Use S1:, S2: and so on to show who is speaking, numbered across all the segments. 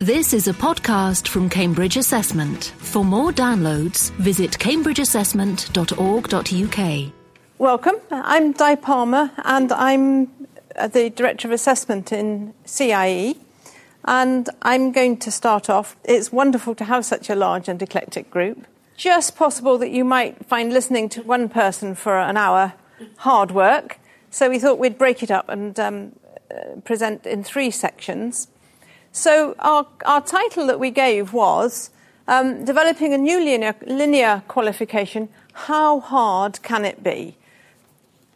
S1: This is a podcast from Cambridge Assessment. For more downloads, visit cambridgeassessment.org.uk.
S2: Welcome. I'm Di Palmer and I'm uh, the Director of Assessment in CIE. And I'm going to start off. It's wonderful to have such a large and eclectic group. Just possible that you might find listening to one person for an hour hard work. So we thought we'd break it up and um, uh, present in three sections. So our, our title that we gave was um, Developing a New linear, linear Qualification, How Hard Can It Be?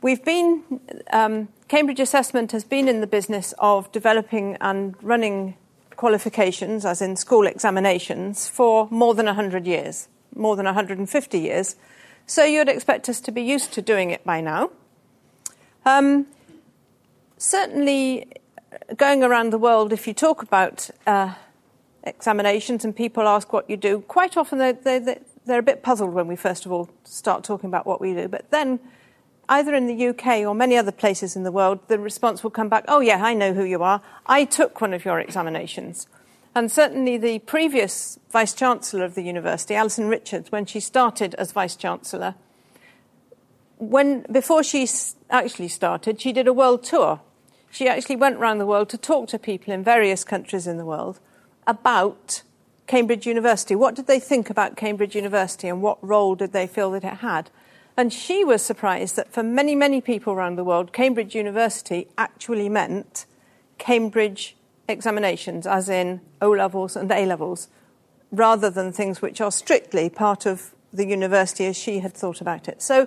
S2: We've been, um, Cambridge Assessment has been in the business of developing and running qualifications, as in school examinations, for more than 100 years, more than 150 years. So you'd expect us to be used to doing it by now. Um, certainly, going around the world, if you talk about uh, examinations and people ask what you do, quite often they're, they're, they're a bit puzzled when we first of all start talking about what we do. But then, either in the UK or many other places in the world, the response will come back, oh, yeah, I know who you are. I took one of your examinations. And certainly the previous Vice Chancellor of the university, Alison Richards, when she started as Vice Chancellor, when, before she actually started, she did a world tour she actually went around the world to talk to people in various countries in the world about Cambridge University. What did they think about Cambridge University and what role did they feel that it had? And she was surprised that for many, many people around the world, Cambridge University actually meant Cambridge examinations, as in O levels and A levels, rather than things which are strictly part of the university as she had thought about it. So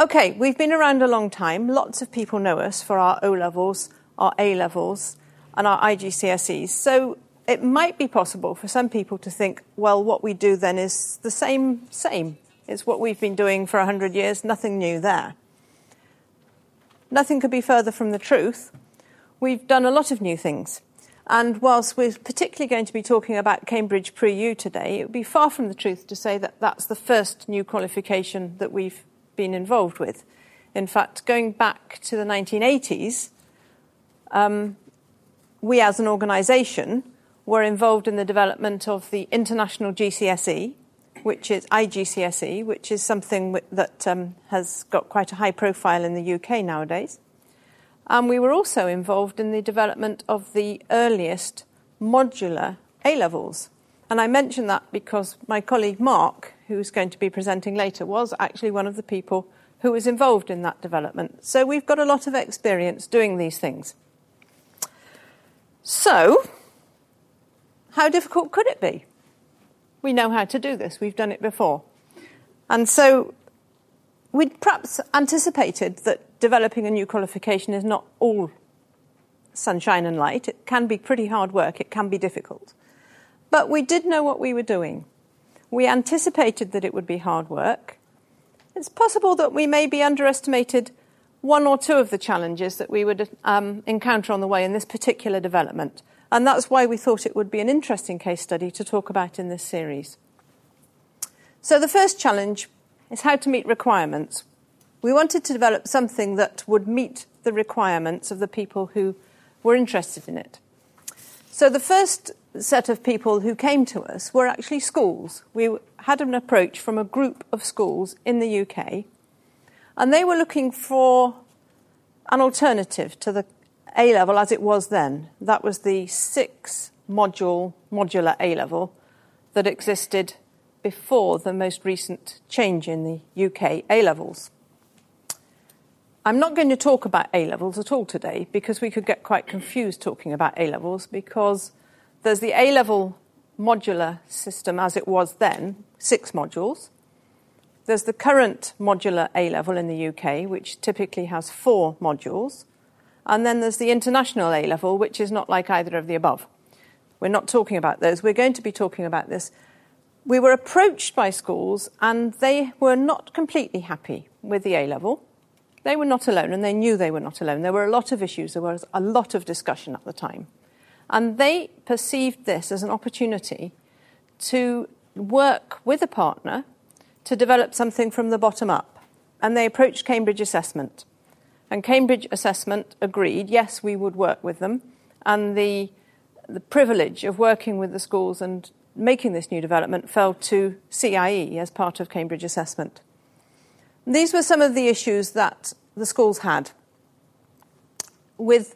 S2: Okay, we've been around a long time. Lots of people know us for our O levels, our A levels, and our IGCSEs. So it might be possible for some people to think, well, what we do then is the same, same. It's what we've been doing for 100 years, nothing new there. Nothing could be further from the truth. We've done a lot of new things. And whilst we're particularly going to be talking about Cambridge Pre U today, it would be far from the truth to say that that's the first new qualification that we've been involved with. In fact, going back to the 1980s, um, we as an organisation were involved in the development of the international GCSE, which is IGCSE, which is something that um, has got quite a high profile in the UK nowadays. And we were also involved in the development of the earliest modular A levels. And I mention that because my colleague Mark, who's going to be presenting later, was actually one of the people who was involved in that development. So we've got a lot of experience doing these things. So, how difficult could it be? We know how to do this, we've done it before. And so, we'd perhaps anticipated that developing a new qualification is not all sunshine and light. It can be pretty hard work, it can be difficult. But we did know what we were doing. We anticipated that it would be hard work. It's possible that we maybe underestimated one or two of the challenges that we would um, encounter on the way in this particular development. And that's why we thought it would be an interesting case study to talk about in this series. So, the first challenge is how to meet requirements. We wanted to develop something that would meet the requirements of the people who were interested in it. So, the first set of people who came to us were actually schools. We had an approach from a group of schools in the UK, and they were looking for an alternative to the A level as it was then. That was the six module, modular A level that existed before the most recent change in the UK A levels. I'm not going to talk about A levels at all today because we could get quite confused talking about A levels because there's the A level modular system as it was then, six modules. There's the current modular A level in the UK, which typically has four modules. And then there's the international A level, which is not like either of the above. We're not talking about those. We're going to be talking about this. We were approached by schools, and they were not completely happy with the A level. They were not alone, and they knew they were not alone. There were a lot of issues, there was a lot of discussion at the time. And they perceived this as an opportunity to work with a partner to develop something from the bottom up. And they approached Cambridge Assessment. And Cambridge Assessment agreed, yes, we would work with them. And the, the privilege of working with the schools and making this new development fell to CIE as part of Cambridge Assessment. These were some of the issues that the schools had. With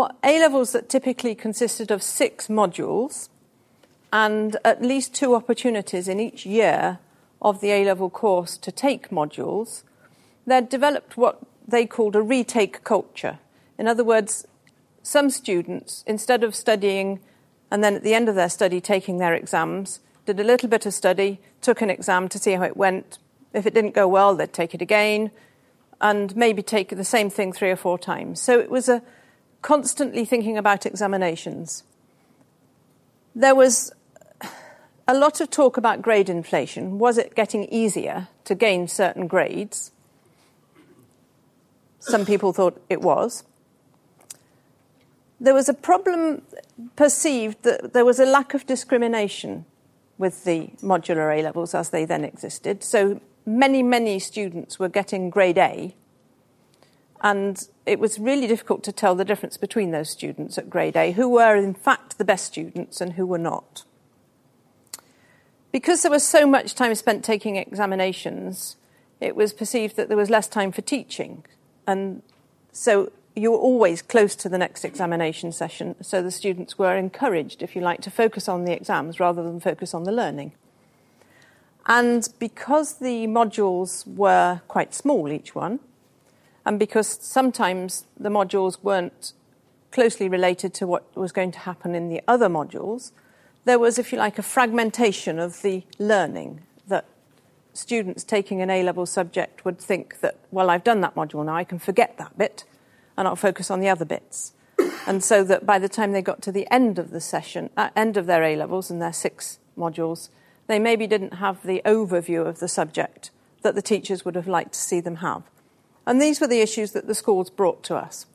S2: A levels that typically consisted of six modules and at least two opportunities in each year of the A level course to take modules, they'd developed what they called a retake culture. In other words, some students, instead of studying and then at the end of their study taking their exams, did a little bit of study, took an exam to see how it went. If it didn't go well, they'd take it again and maybe take the same thing three or four times. So it was a constantly thinking about examinations. There was a lot of talk about grade inflation. Was it getting easier to gain certain grades? Some people thought it was. There was a problem perceived that there was a lack of discrimination with the modular A levels as they then existed. So many, many students were getting grade A, and it was really difficult to tell the difference between those students at grade A, who were in fact the best students and who were not. Because there was so much time spent taking examinations, it was perceived that there was less time for teaching. And so you were always close to the next examination session, so the students were encouraged, if you like, to focus on the exams rather than focus on the learning. And because the modules were quite small, each one, and because sometimes the modules weren't closely related to what was going to happen in the other modules, there was, if you like, a fragmentation of the learning that students taking an A level subject would think that, well, I've done that module now, I can forget that bit and I'll focus on the other bits. And so that by the time they got to the end of the session, uh, end of their A levels and their six modules, they maybe didn't have the overview of the subject that the teachers would have liked to see them have. And these were the issues that the schools brought to us.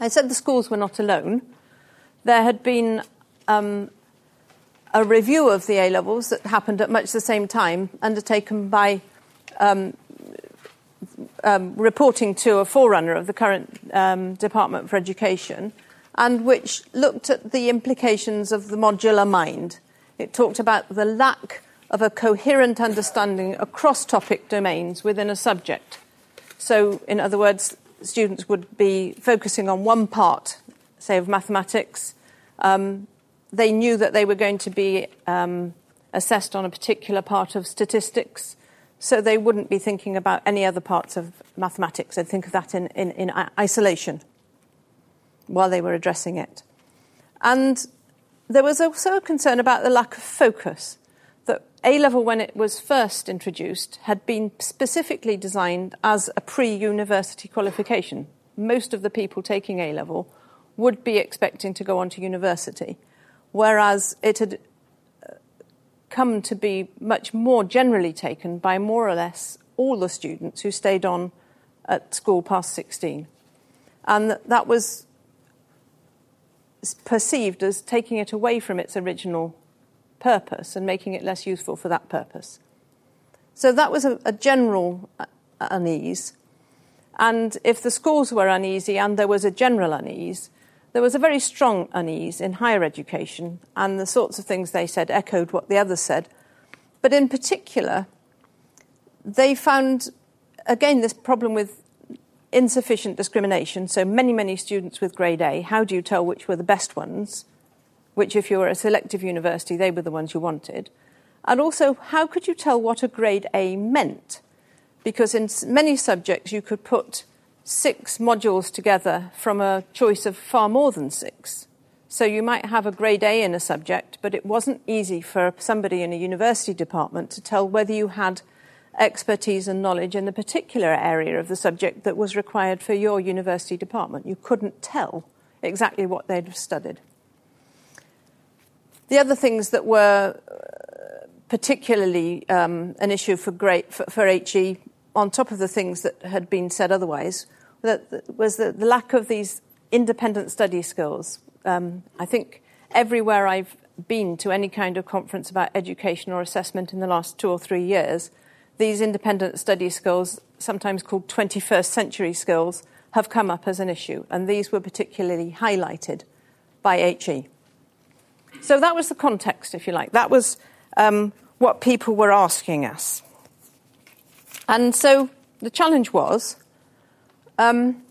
S2: I said the schools were not alone. There had been um, a review of the A levels that happened at much the same time, undertaken by um, um, reporting to a forerunner of the current um, Department for Education, and which looked at the implications of the modular mind. It talked about the lack of a coherent understanding across topic domains within a subject. So, in other words, students would be focusing on one part, say, of mathematics. Um, they knew that they were going to be um, assessed on a particular part of statistics so they wouldn't be thinking about any other parts of mathematics. They'd think of that in, in, in isolation while they were addressing it. And there was also a concern about the lack of focus. A level, when it was first introduced, had been specifically designed as a pre university qualification. Most of the people taking A level would be expecting to go on to university, whereas it had uh, come to be much more generally taken by more or less all the students who stayed on at school past 16. And that was perceived as taking it away from its original purpose and making it less useful for that purpose. So that was a, a general uh, unease. And if the schools were uneasy and there was a general unease, there was a very strong unease in higher education, and the sorts of things they said echoed what the others said. But in particular, they found, again, this problem with insufficient discrimination. So many, many students with grade A. How do you tell which were the best ones? Which, if you were a selective university, they were the ones you wanted. And also, how could you tell what a grade A meant? Because in many subjects, you could put six modules together from a choice of far more than six. So you might have a grade A in a subject, but it wasn't easy for somebody in a university department to tell whether you had expertise and knowledge in the particular area of the subject that was required for your university department. You couldn't tell exactly what they'd studied. The other things that were uh, particularly um, an issue for, great, for, for HE, on top of the things that had been said otherwise, that was the, the lack of these independent study skills. Um, I think everywhere I've been to any kind of conference about education or assessment in the last two or three years, these independent study skills, sometimes called 21st century skills, have come up as an issue, and these were particularly highlighted by HE. So that was the context, if you like. That was um, what people were asking us. And so the challenge was um,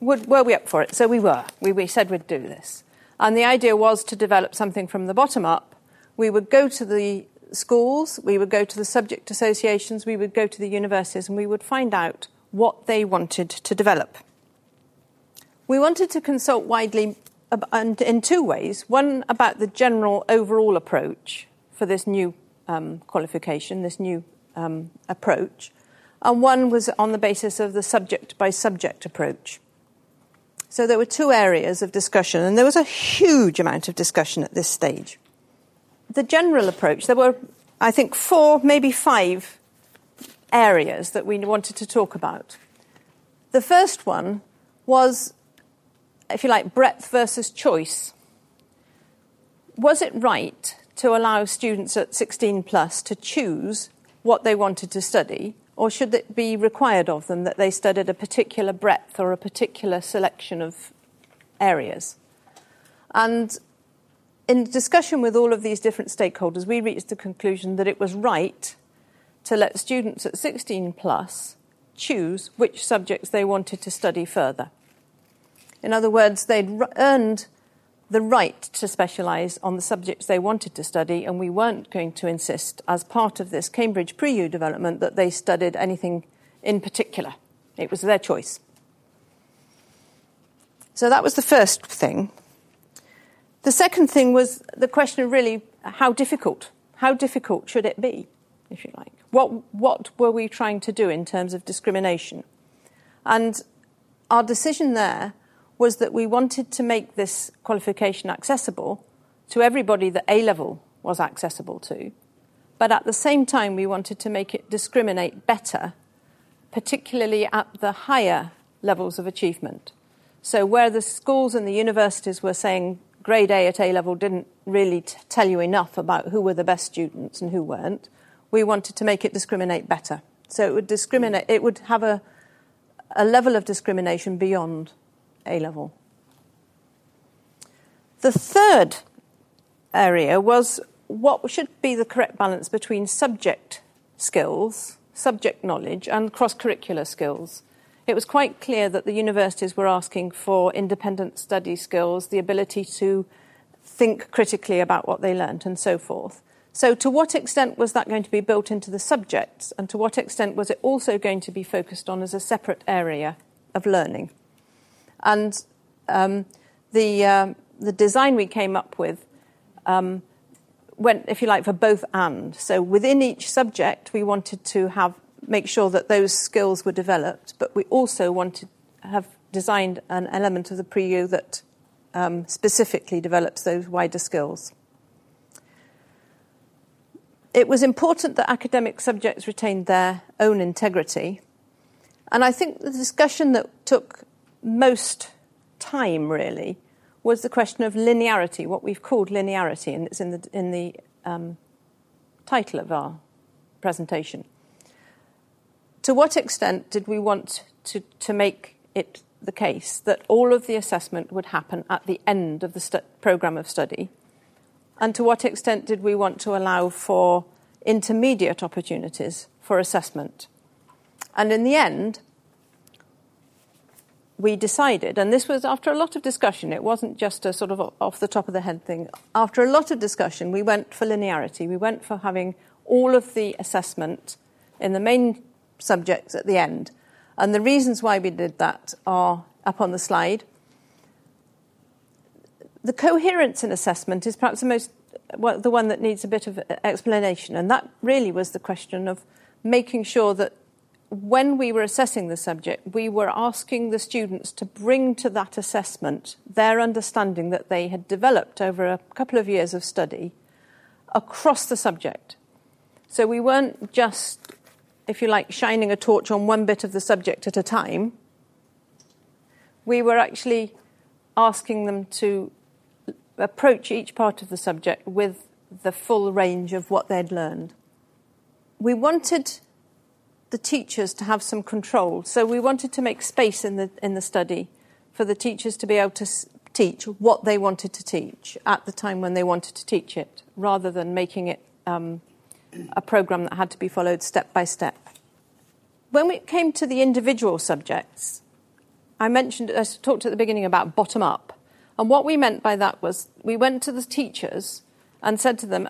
S2: would, were we up for it? So we were. We, we said we'd do this. And the idea was to develop something from the bottom up. We would go to the schools, we would go to the subject associations, we would go to the universities, and we would find out what they wanted to develop. We wanted to consult widely in two ways. One about the general overall approach for this new um, qualification, this new um, approach, and one was on the basis of the subject by subject approach. So there were two areas of discussion, and there was a huge amount of discussion at this stage. The general approach, there were, I think, four, maybe five areas that we wanted to talk about. The first one was, if you like, breadth versus choice. Was it right to allow students at 16 plus to choose what they wanted to study, or should it be required of them that they studied a particular breadth or a particular selection of areas? And in discussion with all of these different stakeholders, we reached the conclusion that it was right to let students at 16 plus choose which subjects they wanted to study further. In other words, they'd earned the right to specialise on the subjects they wanted to study, and we weren't going to insist, as part of this Cambridge Pre-U development, that they studied anything in particular. It was their choice. So that was the first thing. The second thing was the question of really how difficult, how difficult should it be, if you like? What, what were we trying to do in terms of discrimination? And our decision there was that we wanted to make this qualification accessible to everybody that A level was accessible to, but at the same time, we wanted to make it discriminate better, particularly at the higher levels of achievement. So, where the schools and the universities were saying grade A at A level didn't really t- tell you enough about who were the best students and who weren't, we wanted to make it discriminate better. So, it would discriminate, it would have a, a level of discrimination beyond a level. The third area was what should be the correct balance between subject skills, subject knowledge, and cross curricular skills. It was quite clear that the universities were asking for independent study skills, the ability to think critically about what they learnt, and so forth. So, to what extent was that going to be built into the subjects, and to what extent was it also going to be focused on as a separate area of learning? And um, the, uh, the design we came up with um, went, if you like, for both and. So within each subject, we wanted to have make sure that those skills were developed, but we also wanted to have designed an element of the pre-U that um, specifically develops those wider skills. It was important that academic subjects retained their own integrity. And I think the discussion that took most time, really, was the question of linearity, what we've called linearity, and it's in the, in the um, title of our presentation. To what extent did we want to, to make it the case that all of the assessment would happen at the end of the stu- programme of study? And to what extent did we want to allow for intermediate opportunities for assessment? And in the end, we decided, and this was after a lot of discussion, it wasn't just a sort of off the top of the head thing. After a lot of discussion, we went for linearity. We went for having all of the assessment in the main subjects at the end. And the reasons why we did that are up on the slide. The coherence in assessment is perhaps the most well, the one that needs a bit of explanation, and that really was the question of making sure that when we were assessing the subject, we were asking the students to bring to that assessment their understanding that they had developed over a couple of years of study across the subject. So we weren't just, if you like, shining a torch on one bit of the subject at a time. We were actually asking them to approach each part of the subject with the full range of what they'd learned. We wanted the teachers to have some control. So we wanted to make space in the, in the study for the teachers to be able to teach what they wanted to teach at the time when they wanted to teach it, rather than making it um, a program that had to be followed step by step. When it came to the individual subjects, I mentioned, I talked at the beginning about bottom up. And what we meant by that was we went to the teachers and said to them,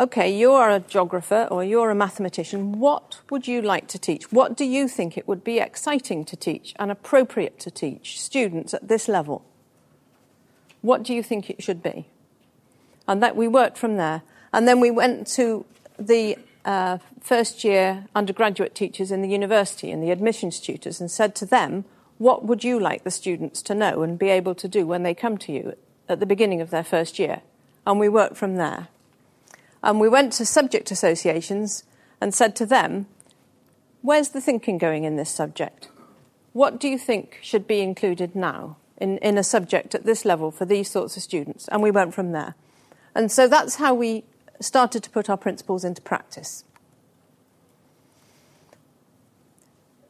S2: okay, you are a geographer or you're a mathematician. What would you like to teach? What do you think it would be exciting to teach and appropriate to teach students at this level? What do you think it should be? And that we worked from there. And then we went to the uh, first year undergraduate teachers in the university and the admissions tutors and said to them, what would you like the students to know and be able to do when they come to you at the beginning of their first year? And we worked from there. And we went to subject associations and said to them, Where's the thinking going in this subject? What do you think should be included now? in, in a subject at this level for these sorts of students, and we went from there. And so that's how we started to put our principles into practice.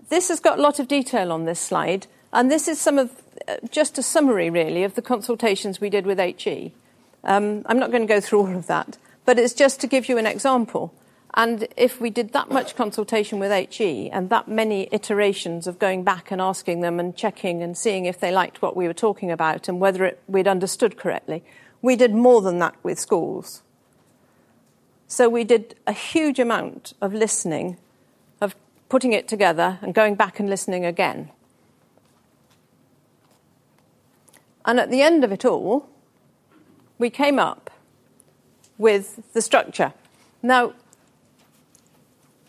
S2: This has got a lot of detail on this slide, and this is some of uh, just a summary, really, of the consultations we did with HE. Um, I'm not going to go through all of that, but it's just to give you an example. And if we did that much consultation with HE and that many iterations of going back and asking them and checking and seeing if they liked what we were talking about and whether it, we'd understood correctly, we did more than that with schools. So we did a huge amount of listening, of putting it together and going back and listening again. And at the end of it all, we came up with the structure. Now,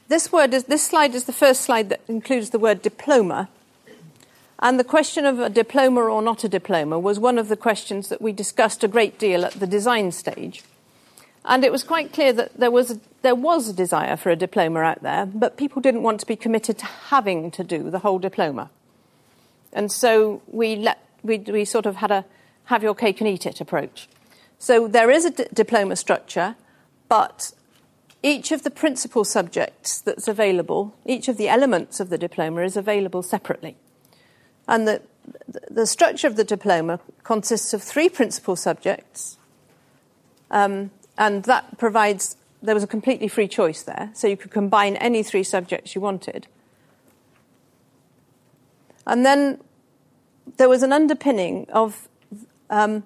S2: this, word is, this slide is the first slide that includes the word diploma. And the question of a diploma or not a diploma was one of the questions that we discussed a great deal at the design stage. And it was quite clear that there was, a, there was a desire for a diploma out there, but people didn't want to be committed to having to do the whole diploma. And so we, let, we, we sort of had a have your cake and eat it approach. So there is a d- diploma structure, but each of the principal subjects that's available, each of the elements of the diploma is available separately. And the, the structure of the diploma consists of three principal subjects, um, and that provides there was a completely free choice there, so you could combine any three subjects you wanted. And then there was an underpinning of um,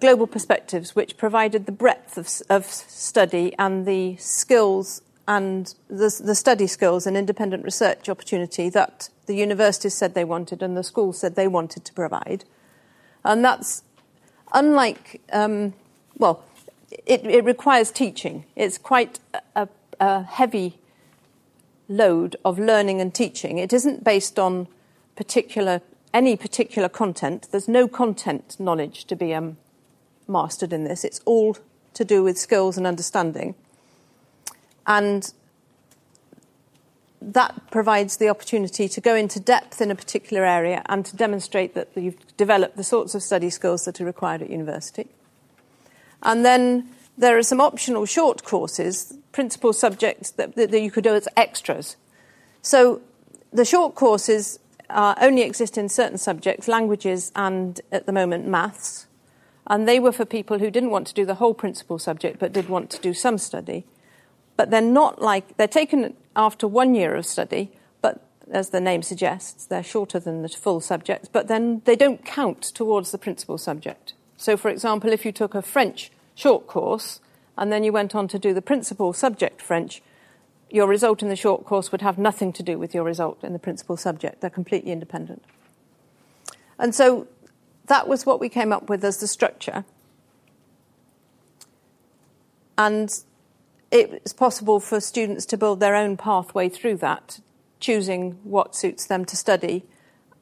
S2: global perspectives, which provided the breadth of, of study and the skills and the, the, study skills and independent research opportunity that the universities said they wanted and the schools said they wanted to provide. And that's unlike, um, well, it, it, requires teaching. It's quite a, a heavy load of learning and teaching. It isn't based on particular any particular content. There's no content knowledge to be um, mastered in this. It's all to do with skills and understanding. And that provides the opportunity to go into depth in a particular area and to demonstrate that you've developed the sorts of study skills that are required at university. And then there are some optional short courses, principal subjects that, that you could do as extras. So the short courses uh, only exist in certain subjects, languages and, at the moment, maths. And they were for people who didn't want to do the whole principal subject but did want to do some study. But they're not like, they're taken after one year of study, but as the name suggests, they're shorter than the full subject, but then they don't count towards the principal subject. So, for example, if you took a French short course and then you went on to do the principal subject French, your result in the short course would have nothing to do with your result in the principal subject. They're completely independent. And so that was what we came up with as the structure. And it's possible for students to build their own pathway through that, choosing what suits them to study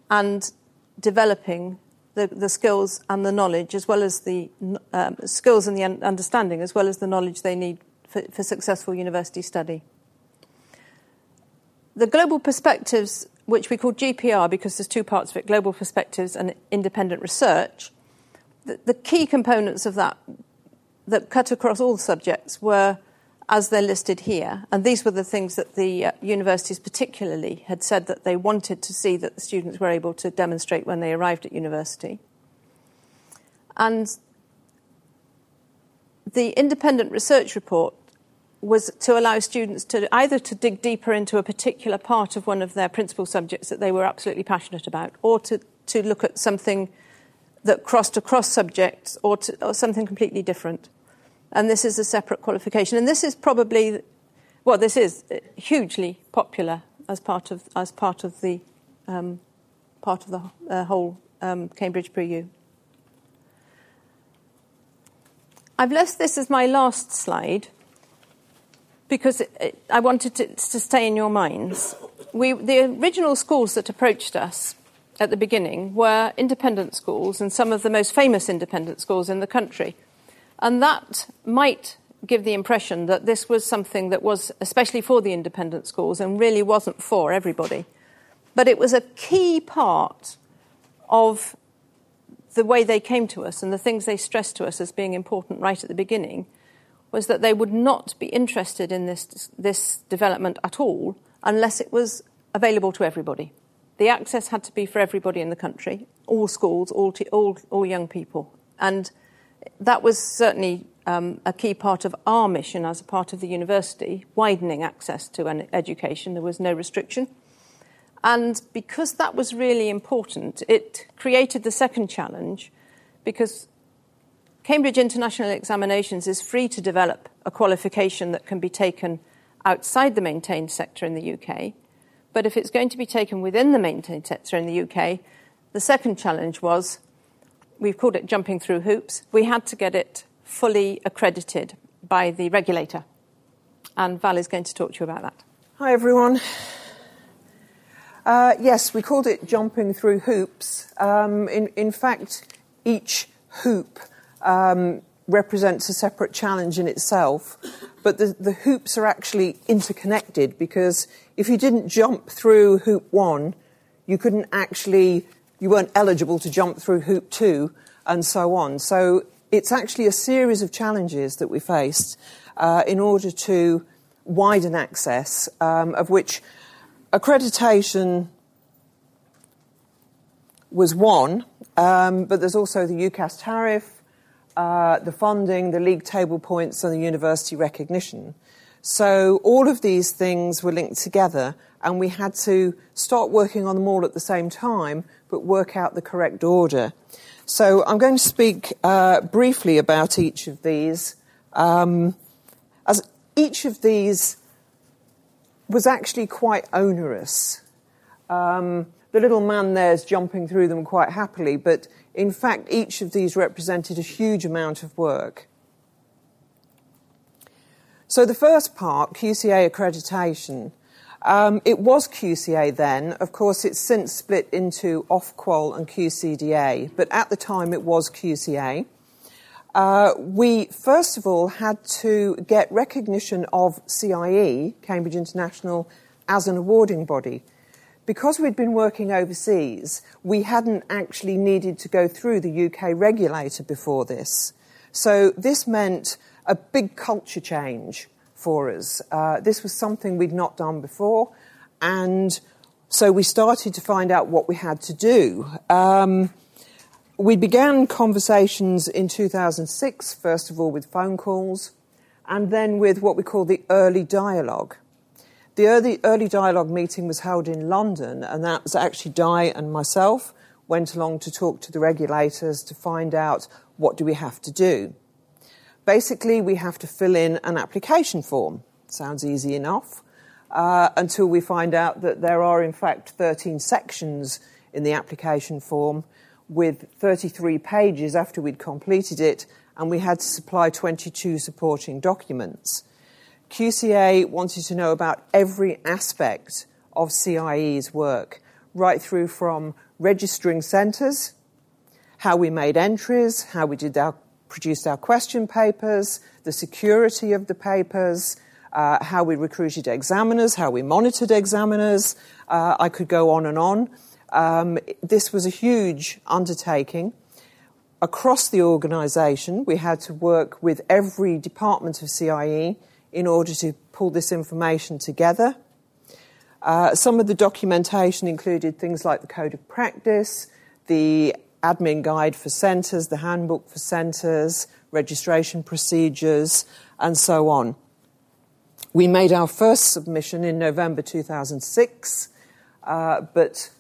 S2: and developing the, the skills and the knowledge, as well as the um, skills and the understanding, as well as the knowledge they need for, for successful university study. The global perspectives which we call GPR because there's two parts of it global perspectives and independent research. The, the key components of that that cut across all subjects were as they're listed here. And these were the things that the uh, universities particularly had said that they wanted to see that the students were able to demonstrate when they arrived at university. And the independent research report was to allow students to either to dig deeper into a particular part of one of their principal subjects that they were absolutely passionate about, or to, to look at something that crossed across subjects, or, to, or something completely different and this is a separate qualification. And this is probably, well, this is hugely popular as part of as part of the um, part of the uh, whole um, Cambridge Pre-U. I've left this as my last slide because I wanted to, to, stay in your minds. We, the original schools that approached us at the beginning were independent schools and some of the most famous independent schools in the country. And that might give the impression that this was something that was especially for the independent schools and really wasn't for everybody. But it was a key part of the way they came to us and the things they stressed to us as being important right at the beginning was that they would not be interested in this, this development at all unless it was available to everybody. The access had to be for everybody in the country, all schools, all, all, all young people. And that was certainly um, a key part of our mission as a part of the university, widening access to an education. There was no restriction. And because that was really important, it created the second challenge because Cambridge International Examinations is free to develop a qualification that can be taken outside the maintained sector in the UK. But if it's going to be taken within the maintained sector in the UK, the second challenge was we've called it jumping through hoops. We had to get it fully accredited by the regulator. And Val is going to talk to you about that.
S3: Hi, everyone. Uh, yes, we called it jumping through hoops. Um, in, in, fact, each hoop um, represents a separate challenge in itself, but the, the hoops are actually interconnected because if you didn't jump through hoop one, you couldn't actually you weren't eligible to jump through hoop two, and so on. So it's actually a series of challenges that we faced uh, in order to widen access, um, of which accreditation was one, um, but there's also the UCAS tariff, uh, the funding, the league table points, and the university recognition. So all of these things were linked together, and we had to start working on them all at the same time, but work out the correct order. So I'm going to speak uh, briefly about each of these. Um, as each of these was actually quite onerous. Um, the little man there is jumping through them quite happily, but in fact, each of these represented a huge amount of work. So, the first part, QCA accreditation, um, it was QCA then. Of course, it's since split into Ofqual and QCDA, but at the time it was QCA. Uh, we first of all had to get recognition of CIE, Cambridge International, as an awarding body. Because we'd been working overseas, we hadn't actually needed to go through the UK regulator before this. So this meant a big culture change for us. Uh, this was something we'd not done before, and so we started to find out what we had to do. Um, we began conversations in 2006, first of all with phone calls, and then with what we call the early dialogue. The early, early dialogue meeting was held in London, and that was actually Di and myself went along to talk to the regulators to find out what do we have to do. Basically, we have to fill in an application form. Sounds easy enough. Uh, until we find out that there are, in fact, 13 sections in the application form with 33 pages after we'd completed it, and we had to supply 22 supporting documents. QCA wanted to know about every aspect of CIE's work, right through from registering centres, how we made entries, how we did our produced our question papers, the security of the papers, uh, how we recruited examiners, how we monitored examiners. Uh, I could go on and on. Um, this was a huge undertaking. Across the organisation, we had to work with every department of CIE in order to pull this information together. Uh, some of the documentation included things like the Code of Practice, the admin guide for centres, the handbook for centres, registration procedures, and so on. We made our first submission in November 2006, uh, but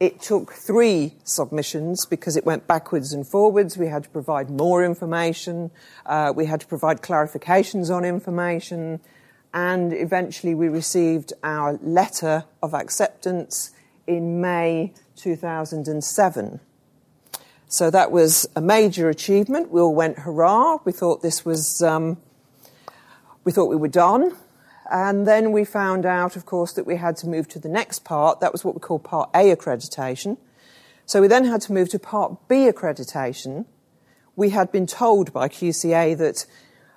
S3: it took three submissions because it went backwards and forwards. We had to provide more information, uh, we had to provide clarifications on information, and eventually we received our letter of acceptance in May 2007. So that was a major achievement. We all went hurrah. We thought this was, um, we thought we were done. And then we found out, of course, that we had to move to the next part. That was what we call Part A accreditation. So we then had to move to Part B accreditation. We had been told by QCA that,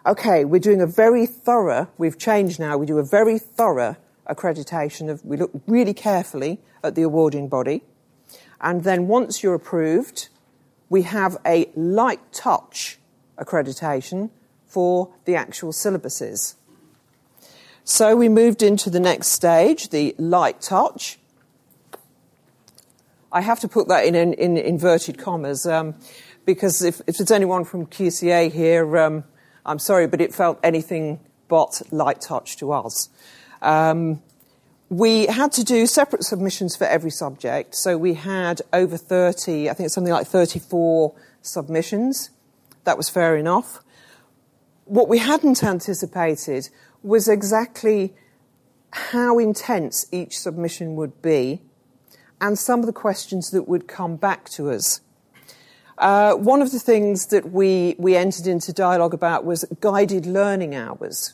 S3: okay, we're doing a very thorough, we've changed now, we do a very thorough accreditation of, we look really carefully at the awarding body. And then once you're approved, we have a light touch accreditation for the actual syllabuses. So we moved into the next stage, the light touch. I have to put that in, in, in inverted commas um, because if, if, there's anyone from QCA here, um, I'm sorry, but it felt anything but light touch to us. Um, we had to do separate submissions for every subject. So we had over 30, I think it's something like 34 submissions. That was fair enough. What we hadn't anticipated was exactly how intense each submission would be and some of the questions that would come back to us. Uh, one of the things that we, we entered into dialogue about was guided learning hours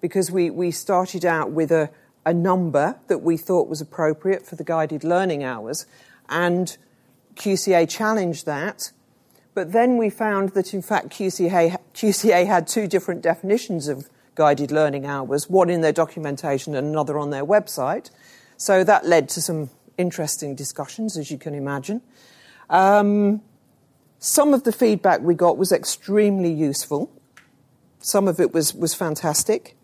S3: because we, we started out with a, a number that we thought was appropriate for the guided learning hours, and QCA challenged that. But then we found that, in fact, QCA, QCA had two different definitions of guided learning hours, one in their documentation and another on their website. So that led to some interesting discussions, as you can imagine. Um, some of the feedback we got was extremely useful. Some of it was, was fantastic.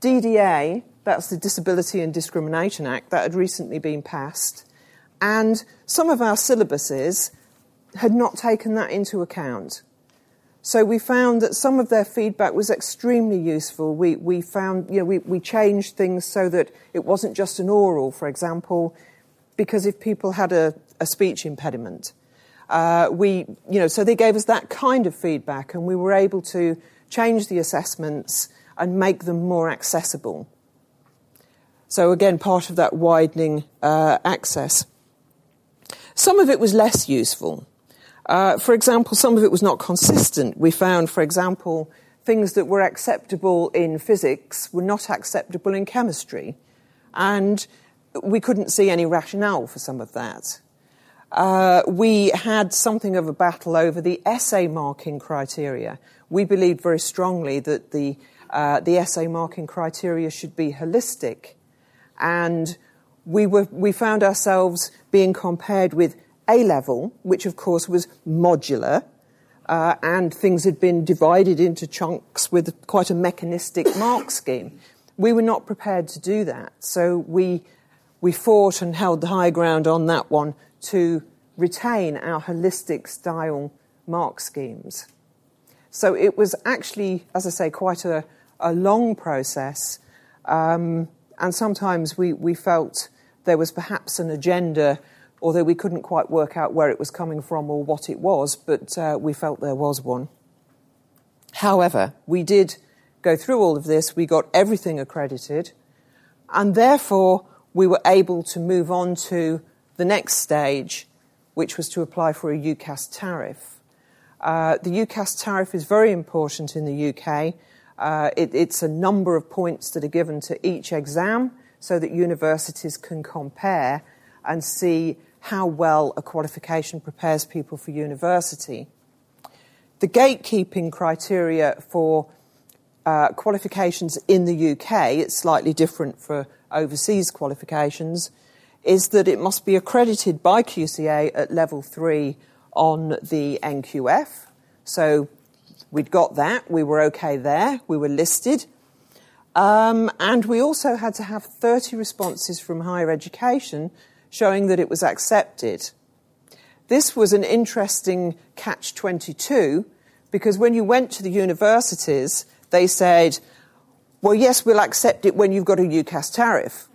S3: DDA that's the Disability and Discrimination Act that had recently been passed. And some of our syllabuses had not taken that into account. So we found that some of their feedback was extremely useful. We, we found, you know, we, we changed things so that it wasn't just an oral, for example, because if people had a, a speech impediment, uh, we, you know, so they gave us that kind of feedback and we were able to change the assessments and make them more accessible. So, again, part of that widening uh, access. Some of it was less useful. Uh, for example, some of it was not consistent. We found, for example, things that were acceptable in physics were not acceptable in chemistry. And we couldn't see any rationale for some of that. Uh, we had something of a battle over the essay marking criteria. We believed very strongly that the, uh, the essay marking criteria should be holistic and we, were, we found ourselves being compared with A level, which of course was modular, uh, and things had been divided into chunks with quite a mechanistic mark scheme. We were not prepared to do that, so we, we fought and held the high ground on that one to retain our holistic style mark schemes. So it was actually, as I say, quite a, a long process. Um, and sometimes we, we felt there was perhaps an agenda, although we couldn't quite work out where it was coming from or what it was, but uh, we felt there was one. However, we did go through all of this, we got everything accredited, and therefore we were able to move on to the next stage, which was to apply for a UCAS tariff. Uh, the UCAS tariff is very important in the UK uh, it, it's a number of points that are given to each exam so that universities can compare and see how well a qualification prepares people for university. The gatekeeping criteria for uh, qualifications in the UK, it's slightly different for overseas qualifications, is that it must be accredited by QCA at level three on the NQF. So We'd got that, we were okay there, we were listed. Um, and we also had to have 30 responses from higher education showing that it was accepted. This was an interesting catch 22 because when you went to the universities, they said, well, yes, we'll accept it when you've got a UCAS tariff.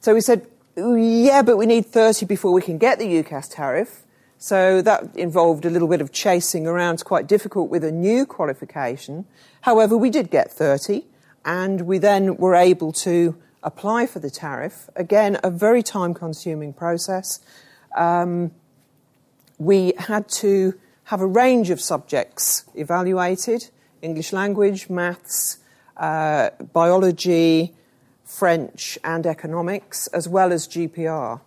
S3: So we said, yeah, but we need 30 before we can get the UCAS tariff. So that involved a little bit of chasing around. It's quite difficult with a new qualification. However, we did get 30, and we then were able to apply for the tariff. Again, a very time consuming process. Um, we had to have a range of subjects evaluated English language, maths, uh, biology, French, and economics, as well as GPR.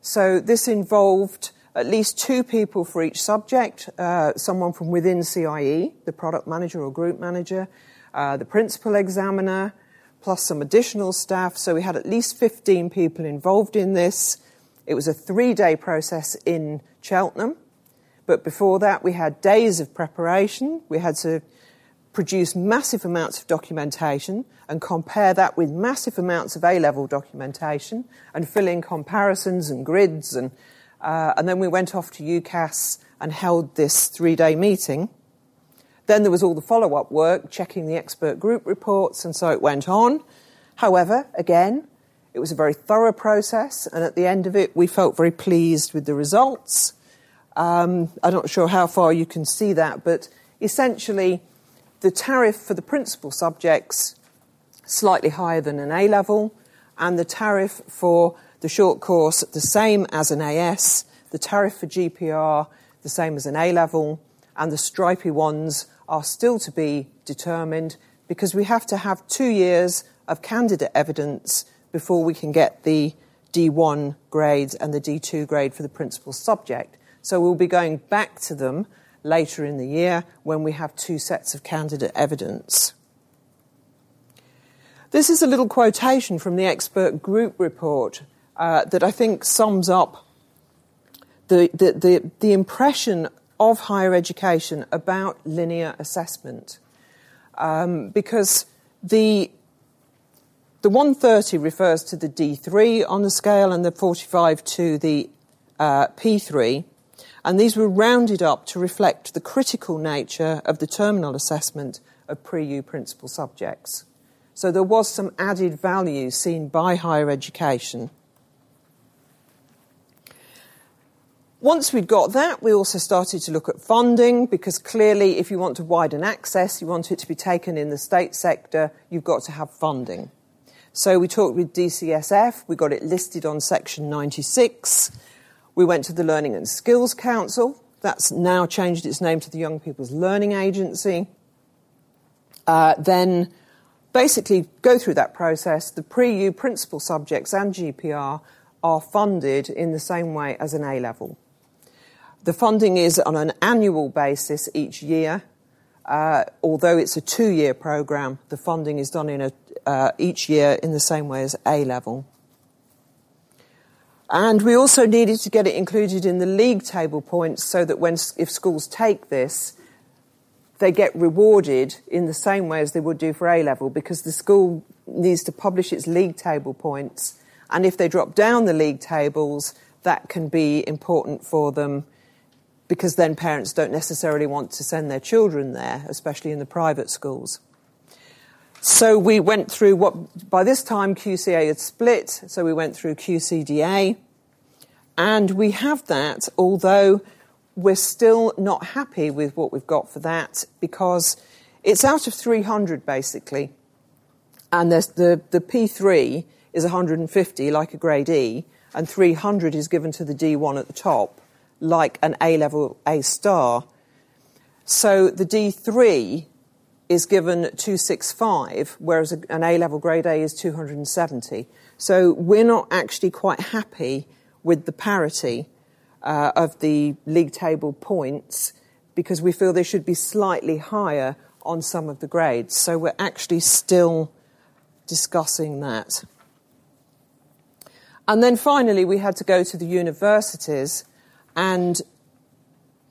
S3: So this involved at least two people for each subject uh, someone from within CIE, the product manager or group manager, uh, the principal examiner, plus some additional staff. So we had at least 15 people involved in this. It was a three day process in Cheltenham. But before that, we had days of preparation. We had to produce massive amounts of documentation and compare that with massive amounts of A level documentation and fill in comparisons and grids. And, uh, and then we went off to UCAS and held this three day meeting. Then there was all the follow up work, checking the expert group reports, and so it went on. However, again, it was a very thorough process, and at the end of it, we felt very pleased with the results. Um, I'm not sure how far you can see that, but essentially, the tariff for the principal subjects slightly higher than an A level, and the tariff for the short course the same as an AS, the tariff for GPR the same as an A level, and the stripy ones are still to be determined because we have to have two years of candidate evidence before we can get the D1 grades and the D2 grade for the principal subject. So we'll be going back to them later in the year when we have two sets of candidate evidence. This is a little quotation from the expert group report uh, that I think sums up the, the, the, the, impression of higher education about linear assessment. Um, because the, the 130 refers to the D3 on the scale and the 45 to the uh, P3 and these were rounded up to reflect the critical nature of the terminal assessment of pre U principal subjects. So there was some added value seen by higher education. Once we'd got that, we also started to look at funding because clearly, if you want to widen access, you want it to be taken in the state sector, you've got to have funding. So we talked with DCSF, we got it listed on section 96. We went to the Learning and Skills Council. That's now changed its name to the Young People's Learning Agency. Uh, then basically go through that process. The pre-U principal subjects and GPR are funded in the same way as an A level. The funding is on an annual basis each year. Uh, although it's a two-year program, the funding is done in a, uh, each year in the same way as A level. And we also needed to get it included in the league table points so that when, if schools take this, they get rewarded in the same way as they would do for A level because the school needs to publish its league table points. And if they drop down the league tables, that can be important for them because then parents don't necessarily want to send their children there, especially in the private schools. So we went through what, by this time, QCA had split, so we went through QCDA. And we have that, although we're still not happy with what we've got for that because it's out of 300 basically. And the, the P3 is 150, like a grade E, and 300 is given to the D1 at the top, like an A level A star. So the D3 is given 265, whereas an A level grade A is 270. So we're not actually quite happy with the parity uh, of the league table points because we feel they should be slightly higher on some of the grades. So we're actually still discussing that. And then finally, we had to go to the universities and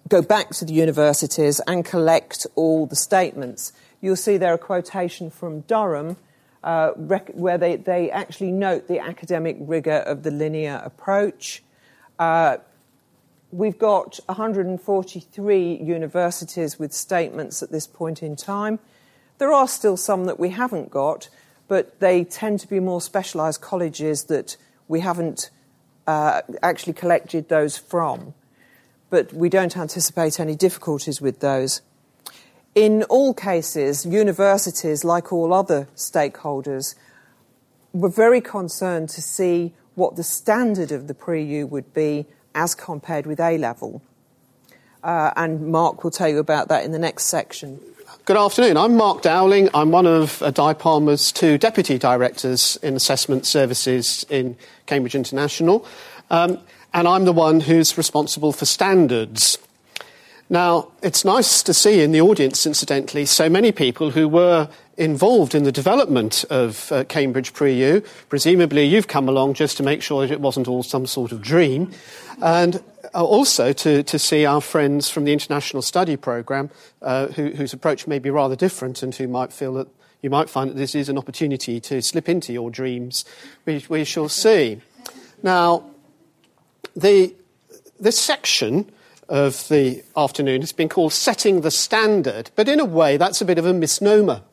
S3: go back to the universities and collect all the statements. You'll see there a quotation from Durham uh, rec- where they, they actually note the academic rigour of the linear approach. Uh, we've got 143 universities with statements at this point in time. There are still some that we haven't got, but they tend to be more specialised colleges that we haven't uh, actually collected those from. But we don't anticipate any difficulties with those. In all cases, universities, like all other stakeholders, were very concerned to see what the standard of the pre-U would be as compared with A level. Uh, and Mark will tell you about that in the next section.
S4: Good afternoon. I'm Mark Dowling. I'm one of uh, DIPALMA's two deputy directors in assessment services in Cambridge International. Um, and I'm the one who's responsible for standards. Now, it's nice to see in the audience, incidentally, so many people who were involved in the development of uh, Cambridge Pre-U. Presumably, you've come along just to make sure that it wasn't all some sort of dream. And also to, to see our friends from the International Study Programme, uh, who, whose approach may be rather different and who might feel that you might find that this is an opportunity to slip into your dreams. We, we shall see. Now, the, this section of the afternoon has been called Setting the Standard, but in a way that's a bit of a misnomer.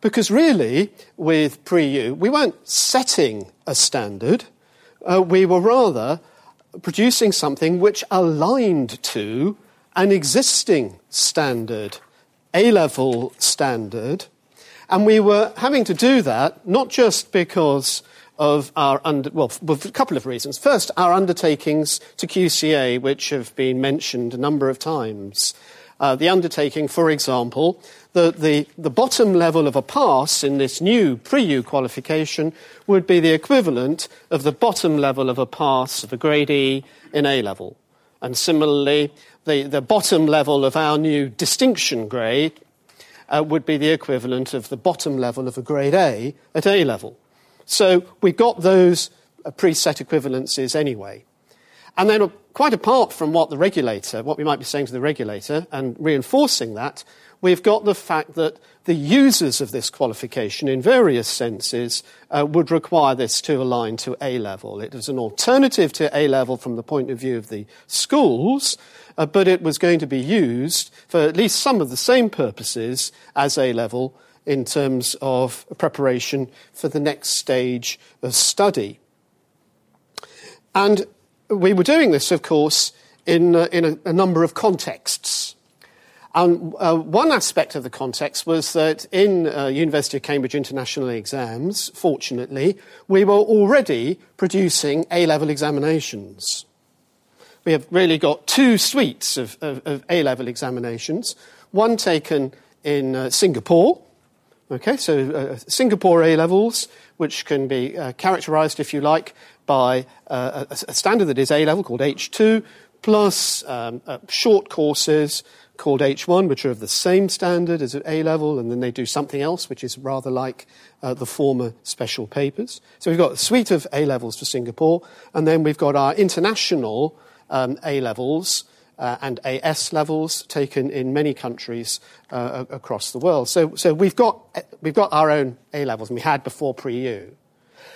S4: Because really, with pre-U, we weren't setting a standard, uh, we were rather producing something which aligned to an existing standard, A level standard. And we were having to do that not just because of our under, well, with a couple of reasons. First, our undertakings to QCA, which have been mentioned a number of times. Uh, the undertaking, for example, the, the, the bottom level of a pass in this new pre-U qualification would be the equivalent of the bottom level of a pass of a grade E in A level. And similarly, the, the bottom level of our new distinction grade uh, would be the equivalent of the bottom level of a grade A at A level. So we got those uh, preset equivalences anyway. And then, uh, quite apart from what the regulator, what we might be saying to the regulator, and reinforcing that, we've got the fact that the users of this qualification, in various senses, uh, would require this to align to A level. It was an alternative to A level from the point of view of the schools, uh, but it was going to be used for at least some of the same purposes as A level in terms of preparation for the next stage of study. And we were doing this, of course, in, uh, in a, a, number of contexts. And uh, one aspect of the context was that in uh, University of Cambridge international exams, fortunately, we were already producing A-level examinations. We have really got two suites of, of, of A-level examinations, one taken in uh, Singapore, Okay, so uh, Singapore A levels, which can be uh, characterized, if you like, by uh, a, a, standard that is A level called H2, plus um, uh, short courses called H1, which are of the same standard as at A level, and then they do something else, which is rather like uh, the former special papers. So we've got a suite of A levels for Singapore, and then we've got our international um, A levels uh, and AS levels taken in many countries uh, across the world. So, so we've, got, we've got our own A levels, and we had before pre U.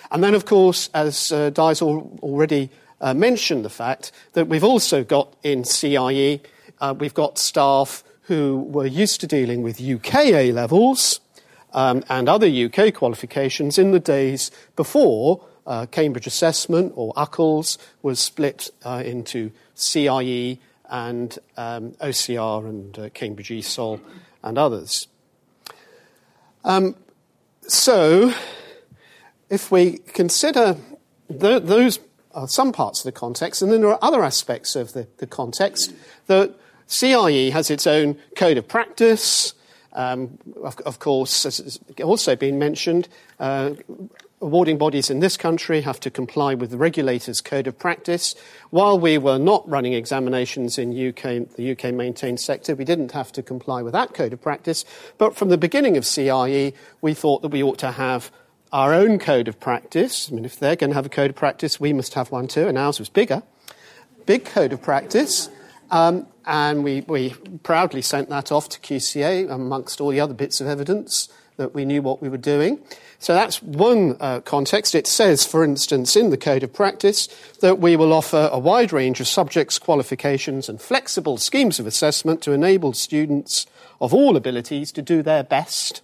S4: And then, of course, as uh, Di's al- already uh, mentioned, the fact that we've also got in CIE, uh, we've got staff who were used to dealing with UK A levels um, and other UK qualifications in the days before uh, Cambridge Assessment or UCLES was split uh, into CIE and um, OCR and uh, Cambridge ESOL and others. Um, so, if we consider th- those are some parts of the context, and then there are other aspects of the, the context. The CIE has its own code of practice. Um, of, of, course, as also been mentioned, uh, awarding bodies in this country have to comply with the regulator's code of practice. While we were not running examinations in UK, the UK maintained sector, we didn't have to comply with that code of practice. But from the beginning of CIE, we thought that we ought to have our own code of practice. I mean, if they're going to have a code of practice, we must have one too, and ours was bigger. Big code of practice. Um, and we, we proudly sent that off to QCA amongst all the other bits of evidence that we knew what we were doing. So that's one uh, context. It says, for instance, in the Code of Practice that we will offer a wide range of subjects, qualifications, and flexible schemes of assessment to enable students of all abilities to do their best,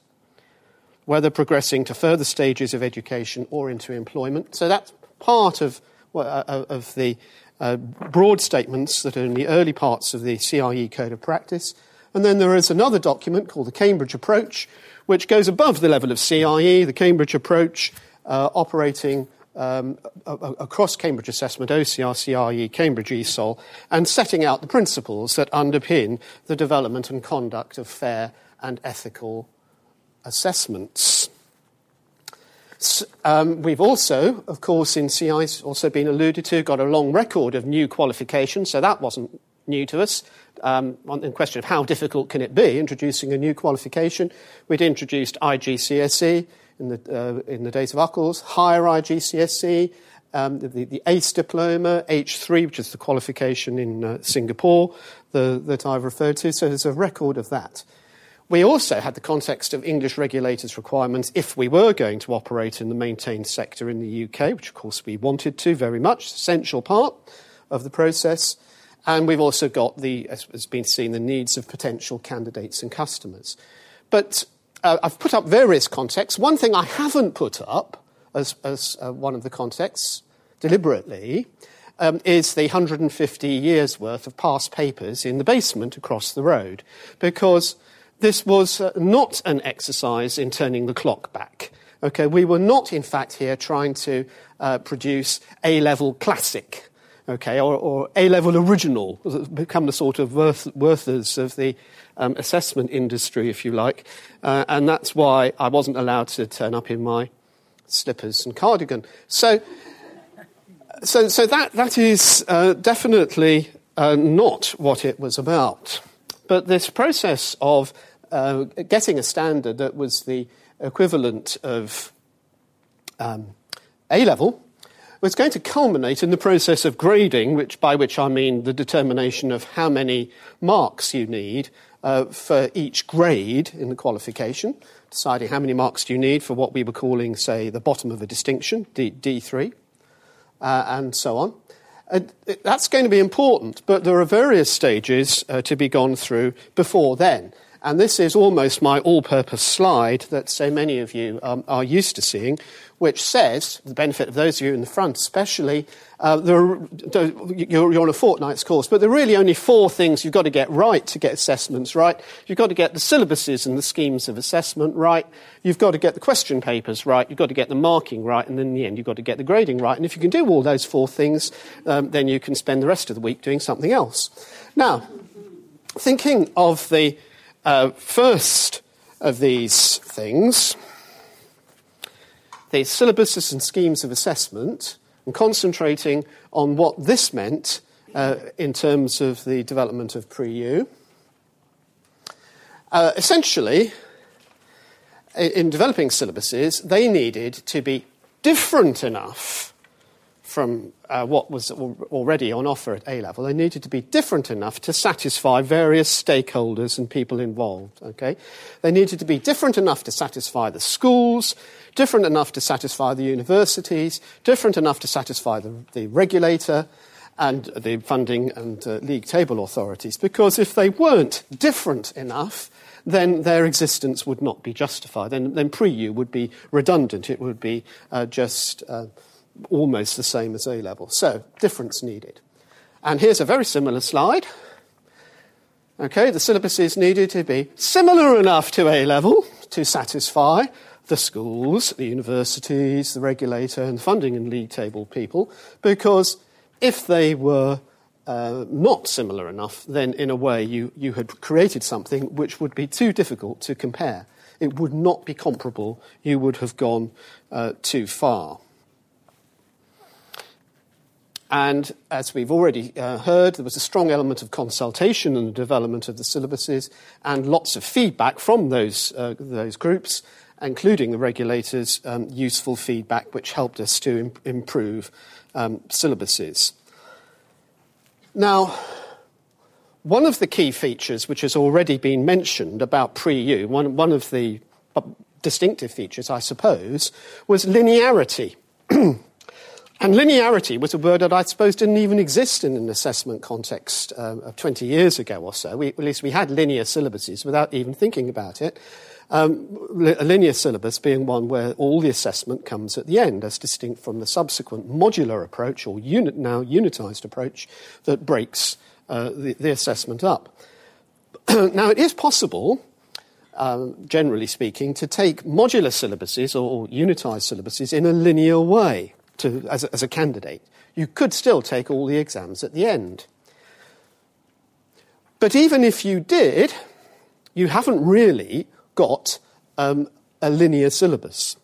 S4: whether progressing to further stages of education or into employment. So that's part of, uh, of the uh, broad statements that are in the early parts of the CIE Code of Practice. And then there is another document called the Cambridge Approach, which goes above the level of CIE, the Cambridge Approach, uh, operating um, across Cambridge Assessment, OCR, CIE, Cambridge ESOL, and setting out the principles that underpin the development and conduct of fair and ethical assessments. Um, we've also, of course, in CI, also been alluded to, got a long record of new qualifications, so that wasn't new to us. Um, on the question of how difficult can it be introducing a new qualification, we'd introduced IGCSE in the, uh, in the days of UCLES, higher IGCSE, um, the, the, AICE diploma, H3, which is the qualification in uh, Singapore the, that I've referred to. So there's a record of that. We also had the context of English regulators' requirements if we were going to operate in the maintained sector in the UK, which of course we wanted to very much, essential part of the process. And we've also got the, as has been seen, the needs of potential candidates and customers. But uh, I've put up various contexts. One thing I haven't put up as, as uh, one of the contexts deliberately um, is the 150 years worth of past papers in the basement across the road because this was uh, not an exercise in turning the clock back. Okay, we were not, in fact, here trying to uh, produce A level classic, okay, or, or A level original, become the sort of worth, Werthers of the um, assessment industry, if you like. Uh, and that's why I wasn't allowed to turn up in my slippers and cardigan. So, so, so that, that is uh, definitely uh, not what it was about. But this process of uh, getting a standard that was the equivalent of um, A level was going to culminate in the process of grading, which, by which I mean the determination of how many marks you need uh, for each grade in the qualification, deciding how many marks do you need for what we were calling, say, the bottom of a distinction, D- D3, uh, and so on. Uh, that's going to be important, but there are various stages uh, to be gone through before then. And this is almost my all purpose slide that so many of you um, are used to seeing, which says, the benefit of those of you in the front especially, uh, are, you're, you're on a fortnight's course, but there are really only four things you've got to get right to get assessments right. You've got to get the syllabuses and the schemes of assessment right. You've got to get the question papers right. You've got to get the marking right. And then in the end, you've got to get the grading right. And if you can do all those four things, um, then you can spend the rest of the week doing something else. Now, thinking of the uh, first of these things, the syllabuses and schemes of assessment, and concentrating on what this meant uh, in terms of the development of pre-U. Uh, essentially, in developing syllabuses, they needed to be different enough from uh, what was already on offer at A level. They needed to be different enough to satisfy various stakeholders and people involved. Okay? They needed to be different enough to satisfy the schools, different enough to satisfy the universities, different enough to satisfy the, the regulator and the funding and uh, league table authorities. Because if they weren't different enough, then their existence would not be justified. Then, then pre-U would be redundant. It would be uh, just uh, almost the same as A level. So, difference needed. And here's a very similar slide. Okay, the syllabus is needed to be similar enough to A level to satisfy the schools, the universities, the regulator, and the funding and league table people, because if they were uh, not similar enough, then in a way you, you had created something which would be too difficult to compare. It would not be comparable. You would have gone uh, too far. And as we've already uh, heard, there was a strong element of consultation in the development of the syllabuses and lots of feedback from those, uh, those groups, including the regulators, um, useful feedback which helped us to Im- improve um, syllabuses. Now, one of the key features, which has already been mentioned about pre-U, one, one of the distinctive features, I suppose, was linearity. and linearity was a word that I suppose didn't even exist in an assessment context um, of 20 years ago or so. We, at least we had linear syllabuses without even thinking about it. Um, a linear syllabus being one where all the assessment comes at the end, as distinct from the subsequent modular approach or unit, now unitized approach that breaks uh, the, the, assessment up. now, it is possible, um, generally speaking, to take modular syllabuses or, or unitized syllabuses in a linear way to, as, a, as a candidate. You could still take all the exams at the end. But even if you did, you haven't really got um, a linear syllabus.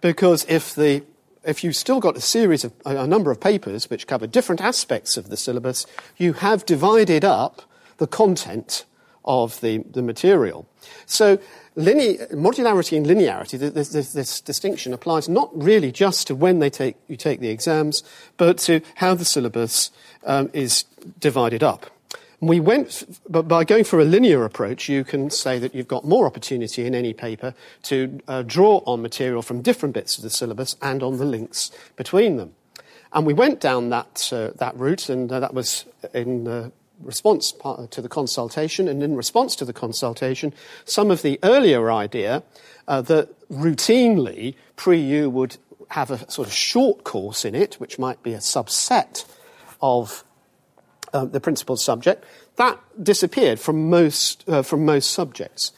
S4: Because if, the, if you've still got a series of a number of papers which cover different aspects of the syllabus, you have divided up the content of the, the material. So linear, modularity and linearity, this, this, this, distinction applies not really just to when they take, you take the exams, but to how the syllabus um, is divided up. We went, but by going for a linear approach, you can say that you've got more opportunity in any paper to uh, draw on material from different bits of the syllabus and on the links between them. And we went down that, uh, that route, and uh, that was in response to the consultation. And in response to the consultation, some of the earlier idea uh, that routinely pre-U would have a sort of short course in it, which might be a subset of uh, the principal subject, that disappeared from most, uh, from most subjects.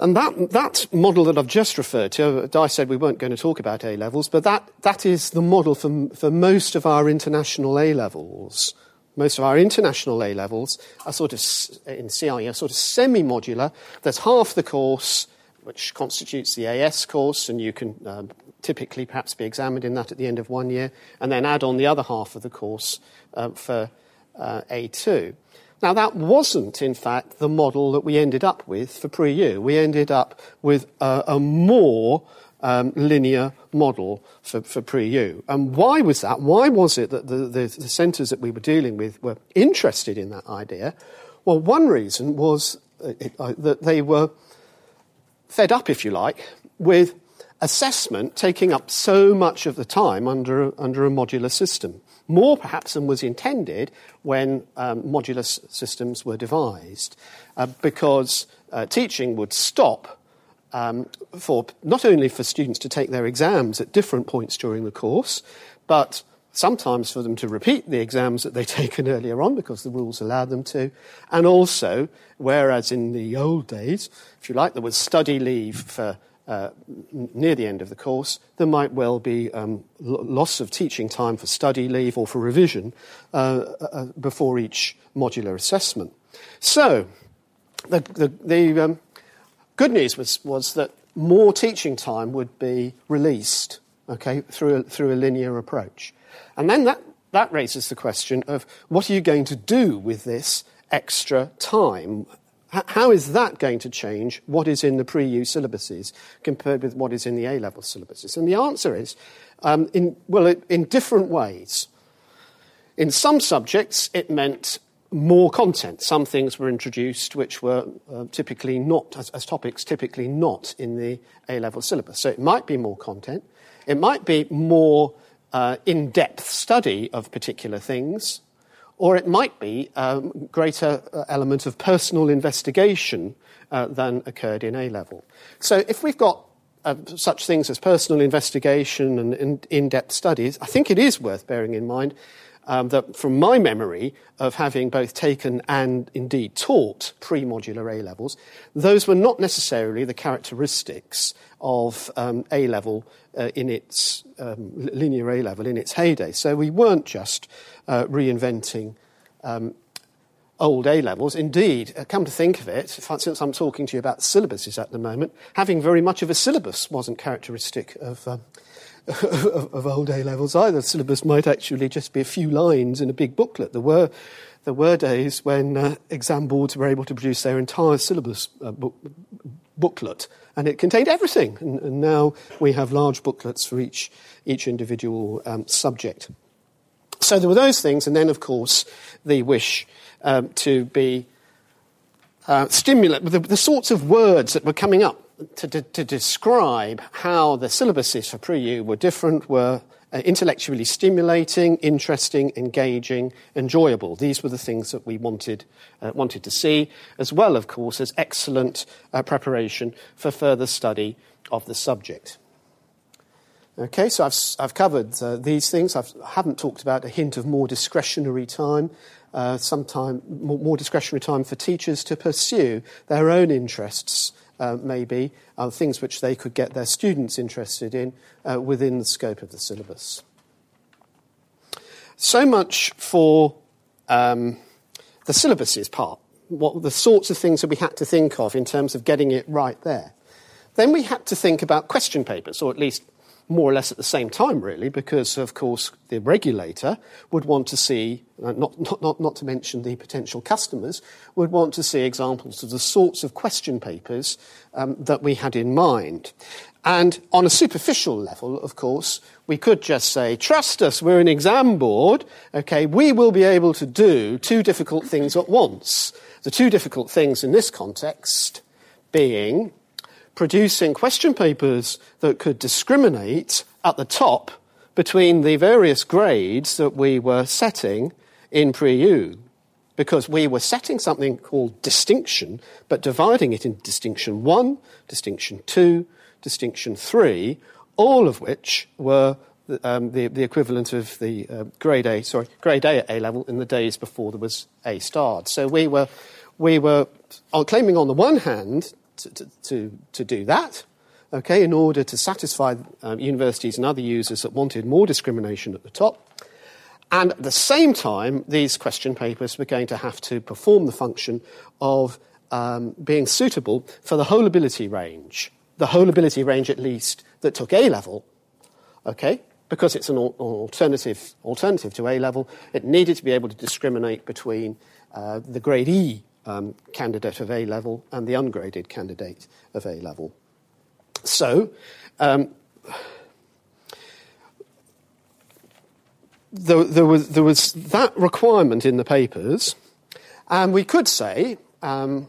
S4: And that, that model that I've just referred to, I said we weren't going to talk about A levels, but that, that is the model for, for most of our international A levels. Most of our international A levels are sort of, in CIE, are sort of semi modular. There's half the course, which constitutes the AS course, and you can um, typically perhaps be examined in that at the end of one year, and then add on the other half of the course uh, for uh, A2. Now, that wasn't, in fact, the model that we ended up with for pre U. We ended up with a, a more um, linear model for, for pre U. And why was that? Why was it that the, the, the centres that we were dealing with were interested in that idea? Well, one reason was uh, uh, that they were fed up, if you like, with assessment taking up so much of the time under, under a modular system more perhaps than was intended when um, modular systems were devised, uh, because uh, teaching would stop um, for not only for students to take their exams at different points during the course, but sometimes for them to repeat the exams that they'd taken earlier on because the rules allowed them to, and also, whereas in the old days, if you like, there was study leave for uh, near the end of the course, there might well be um, loss of teaching time for study leave or for revision uh, uh, before each modular assessment. So, the, the, the um, good news was, was that more teaching time would be released okay, through, a, through a linear approach. And then that, that raises the question of what are you going to do with this extra time? how is that going to change what is in the pre-U syllabuses compared with what is in the A-level syllabuses? And the answer is, um, in, well, in different ways. In some subjects, it meant more content. Some things were introduced which were uh, typically not, as, as, topics, typically not in the A-level syllabus. So it might be more content. It might be more uh, in-depth study of particular things or it might be a greater uh, element of personal investigation uh, than occurred in A level. So if we've got uh, such things as personal investigation and in depth studies, I think it is worth bearing in mind um, that from my memory of having both taken and indeed taught pre modular A levels, those were not necessarily the characteristics of um, A level uh, in its um, linear A level in its heyday. So we weren't just uh, reinventing um, old A levels. Indeed, uh, come to think of it, since I'm talking to you about syllabuses at the moment, having very much of a syllabus wasn't characteristic of. Of, of old A levels either. The syllabus might actually just be a few lines in a big booklet. There were, there were days when uh, exam boards were able to produce their entire syllabus uh, book, booklet and it contained everything. And, and, now we have large booklets for each, each individual um, subject. So there were those things, and then, of course, the wish um, to be uh, stimulate the, the, sorts of words that were coming up to, to, to describe how the syllabuses for pre-U were different were uh, intellectually stimulating, interesting, engaging, enjoyable. These were the things that we wanted, uh, wanted to see, as well, of course, as excellent uh, preparation for further study of the subject. Okay, so I've, I've covered uh, these things. I've, I have not talked about a hint of more discretionary time, uh, sometime more, more, discretionary time for teachers to pursue their own interests, maybe, uh, things which they could get their students interested in uh, within the scope of the syllabus. So much for um, the syllabuses part, what the sorts of things that we had to think of in terms of getting it right there. Then we had to think about question papers, or at least more or less at the same time, really, because, of course, the regulator would want to see, uh, not, not, not, not to mention the potential customers, would want to see examples of the sorts of question papers um, that we had in mind. And on a superficial level, of course, we could just say, trust us, we're an exam board, okay, we will be able to do two difficult things at once. The two difficult things in this context being producing question papers that could discriminate at the top between the various grades that we were setting in pre-U because we were setting something called distinction, but dividing it into distinction 1, distinction 2, distinction 3, all of which were um, the, the, equivalent of the uh, grade A, sorry, grade A at A level in the days before there was A starred. So we were, we were claiming on the one hand to, to, to do that, okay, in order to satisfy um, universities and other users that wanted more discrimination at the top. And at the same time, these question papers were going to have to perform the function of um, being suitable for the whole ability range, the whole ability range at least that took A level, okay, because it's an alternative, alternative to A level, it needed to be able to discriminate between uh, the grade E um, candidate of A level and the ungraded candidate of A level. So, um, there, there, was, there, was, that requirement in the papers, and we could say um,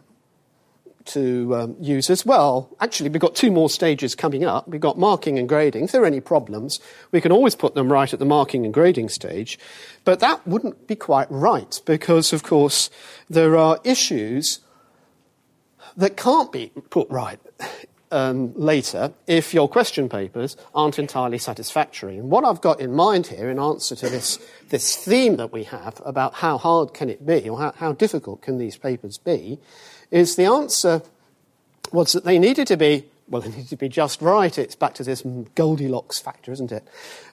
S4: to um, users, well, actually, we've got two more stages coming up. We've got marking and grading. If there are any problems, we can always put them right at the marking and grading stage. But that wouldn't be quite right because, of course, there are issues that can't be put right um, later if your question papers aren't entirely satisfactory. And what I've got in mind here, in answer to this, this theme that we have about how hard can it be or how, how difficult can these papers be, is the answer was that they needed to be well, they needed to be just right. It's back to this Goldilocks factor, isn't it?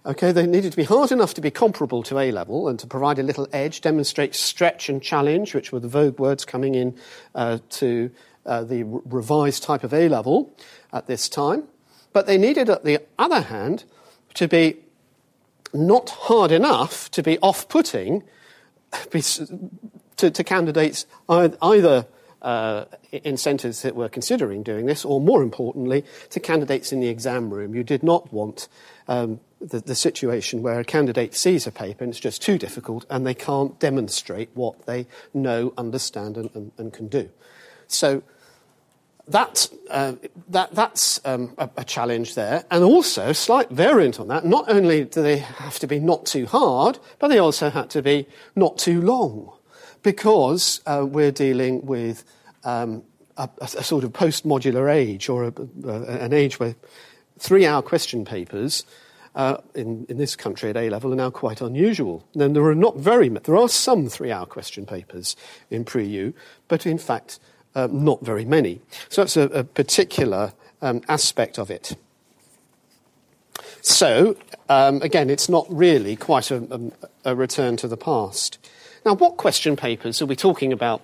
S4: Okay, they needed to be hard enough to be comparable to A level and to provide a little edge, demonstrate stretch and challenge, which were the vogue words coming in uh, to uh, the revised type of A level at this time. But they needed, at the other hand, to be not hard enough to be off putting to, to, candidates either uh, in centres that were considering doing this, or more importantly, to candidates in the exam room. You did not want um, the, the, situation where a candidate sees a paper and it's just too difficult and they can't demonstrate what they know, understand, and, and, and can do. So that, uh, that, that's um, a, a, challenge there. And also, slight variant on that, not only do they have to be not too hard, but they also have to be not too long. Because uh, we're dealing with um, a, a, sort of post modular age, or an age where three hour question papers uh, in, in, this country at A level are now quite unusual. Then there are not very there are some three hour question papers in pre U, but in fact, uh, not very many. So that's a, a particular um, aspect of it. So, um, again, it's not really quite a, a, a, return to the past. Now, what question papers are we talking about?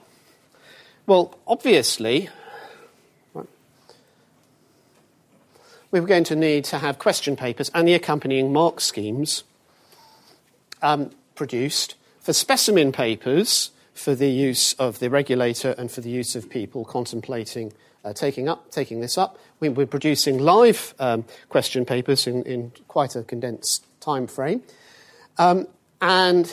S4: Well, obviously, we were going to need to have question papers and the accompanying mark schemes um, produced. For specimen papers, for the use of the regulator and for the use of people contemplating uh, taking up taking this up. We, are producing live um, question papers in, in, quite a condensed time frame. Um, and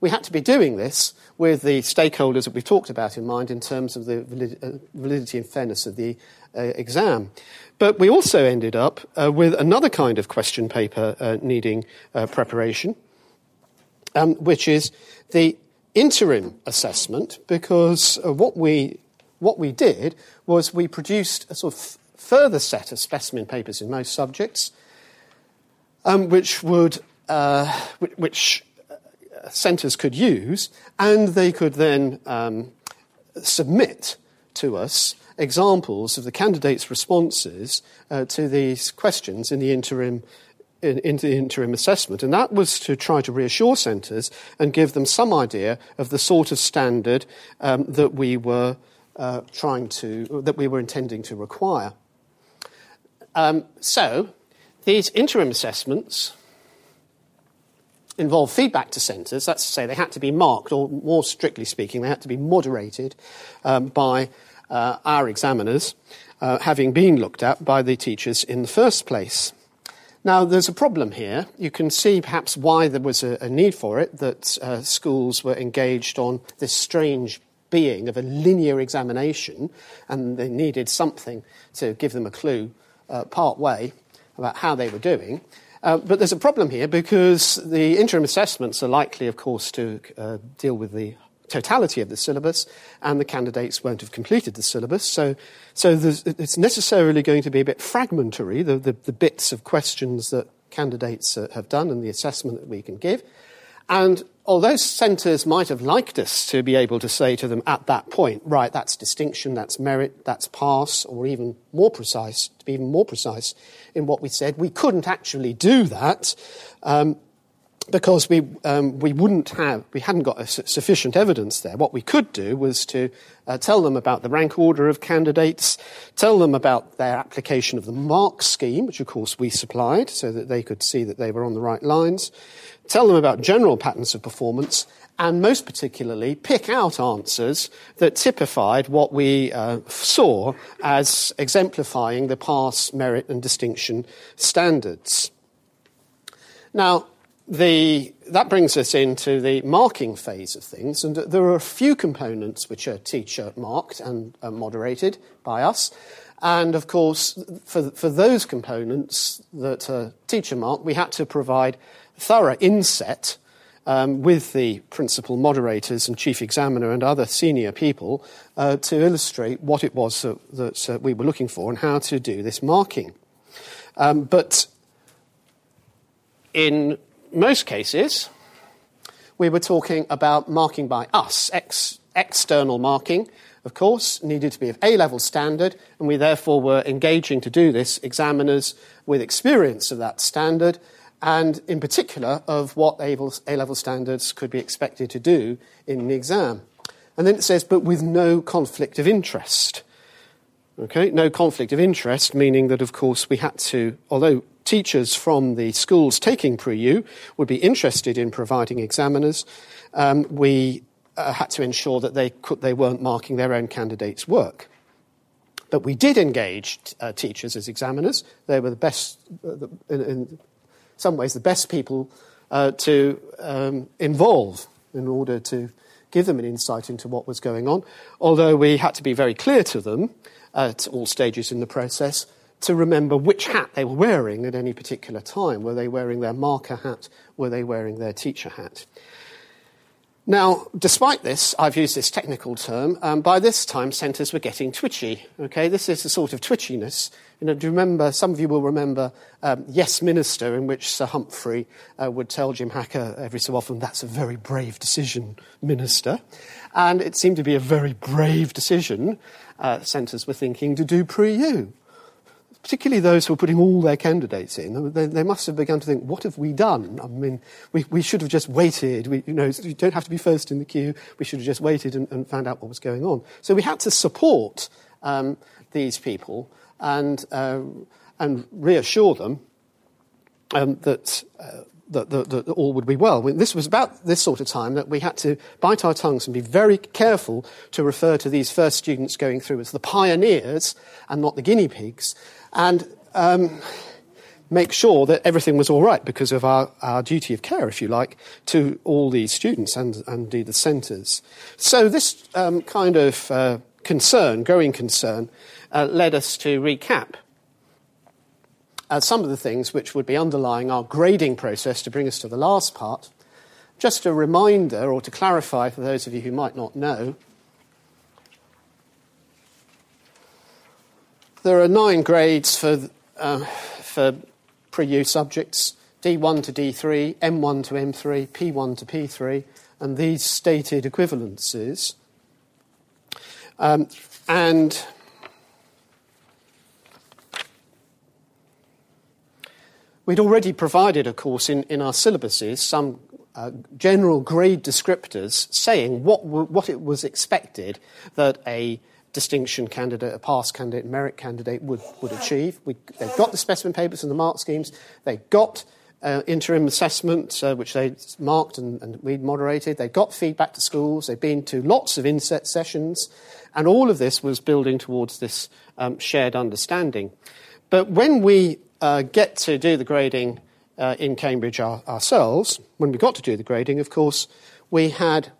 S4: we had to be doing this with the stakeholders that we've talked about in mind in terms of the uh, validity and fairness of the uh, exam. But we also ended up uh, with another kind of question paper uh, needing uh, preparation, um, which is the interim assessment, because uh, what we what we did was we produced a sort of further set of specimen papers in most subjects, um, which would uh, which centres could use, and they could then um, submit to us examples of the candidates' responses uh, to these questions in the interim. In, in, the interim assessment, and that was to try to reassure centres and give them some idea of the sort of standard um, that we were uh, trying to, that we were intending to require. Um, so, these interim assessments involve feedback to centres. That's to say, they had to be marked, or more strictly speaking, they had to be moderated um, by uh, our examiners, uh, having been looked at by the teachers in the first place. Now, there's a problem here. You can see perhaps why there was a, a need for it, that uh, schools were engaged on this strange being of a linear examination, and they needed something to give them a clue uh, part way about how they were doing. Uh, but there's a problem here because the interim assessments are likely, of course, to uh, deal with the totality of the syllabus, and the candidates won't have completed the syllabus. So, so it's necessarily going to be a bit fragmentary, the, the, the bits of questions that candidates uh, have done and the assessment that we can give. And although centres might have liked us to be able to say to them at that point, right, that's distinction, that's merit, that's pass, or even more precise, to be even more precise in what we said, we couldn't actually do that. Um, because we, um, we wouldn't have, we hadn't got sufficient evidence there. What we could do was to uh, tell them about the rank order of candidates, tell them about their application of the mark scheme, which of course we supplied, so that they could see that they were on the right lines, tell them about general patterns of performance, and most particularly pick out answers that typified what we uh, saw as exemplifying the pass, merit, and distinction standards. Now, the, that brings us into the marking phase of things, and there are a few components which are teacher marked and uh, moderated by us. And of course, for, for those components that are teacher marked, we had to provide thorough inset um, with the principal moderators and chief examiner and other senior people uh, to illustrate what it was that, that uh, we were looking for and how to do this marking. Um, but in most cases, we were talking about marking by us, ex- external marking, of course, needed to be of A level standard, and we therefore were engaging to do this examiners with experience of that standard and in particular of what A level standards could be expected to do in the exam. And then it says, but with no conflict of interest. Okay, no conflict of interest, meaning that, of course, we had to, although teachers from the schools taking pre-U would be interested in providing examiners, um, we uh, had to ensure that they, could, they weren't marking their own candidates' work. But we did engage uh, teachers as examiners. They were the best, uh, the, in, in, some ways, the best people uh, to um, involve in order to give them an insight into what was going on. Although we had to be very clear to them at all stages in the process to remember which hat they were wearing at any particular time. Were they wearing their marker hat? Were they wearing their teacher hat? Now, despite this, I've used this technical term, um, by this time centres were getting twitchy. Okay, this is a sort of twitchiness. You know, do you remember, some of you will remember um, Yes Minister, in which Sir Humphrey uh, would tell Jim Hacker every so often, that's a very brave decision, Minister. And it seemed to be a very brave decision, uh, centres were thinking, to do pre-U particularly those who are putting all their candidates in, they, they, must have begun to think, what have we done? I mean, we, we should have just waited. We, you know, you don't have to be first in the queue. We should have just waited and, and found out what was going on. So we had to support um, these people and, uh, and reassure them um, that, uh, that, that, that, all would be well. This was about this sort of time that we had to bite our tongues and be very careful to refer to these first students going through as the pioneers and not the guinea pigs. And um, make sure that everything was all right because of our, our duty of care, if you like, to all these students and, and indeed the centres. So this um, kind of uh, concern, growing concern, uh, led us to recap uh, some of the things which would be underlying our grading process to bring us to the last part. Just a reminder, or to clarify for those of you who might not know, there are nine grades for, uh, for pre-U subjects, D1 to D3, M1 to M3, P1 to P3, and these stated equivalences. Um, and we'd already provided, of course, in, in our syllabuses some uh, general grade descriptors saying what, what it was expected that a distinction candidate, a pass candidate, merit candidate would, would achieve. We, they've got the specimen papers and the mark schemes. They've got uh, interim assessment, uh, which they marked and, and we moderated. They got feedback to schools. They've been to lots of inset sessions. And all of this was building towards this um, shared understanding. But when we uh, get to do the grading uh, in Cambridge our, ourselves, when we got to do the grading, of course, we had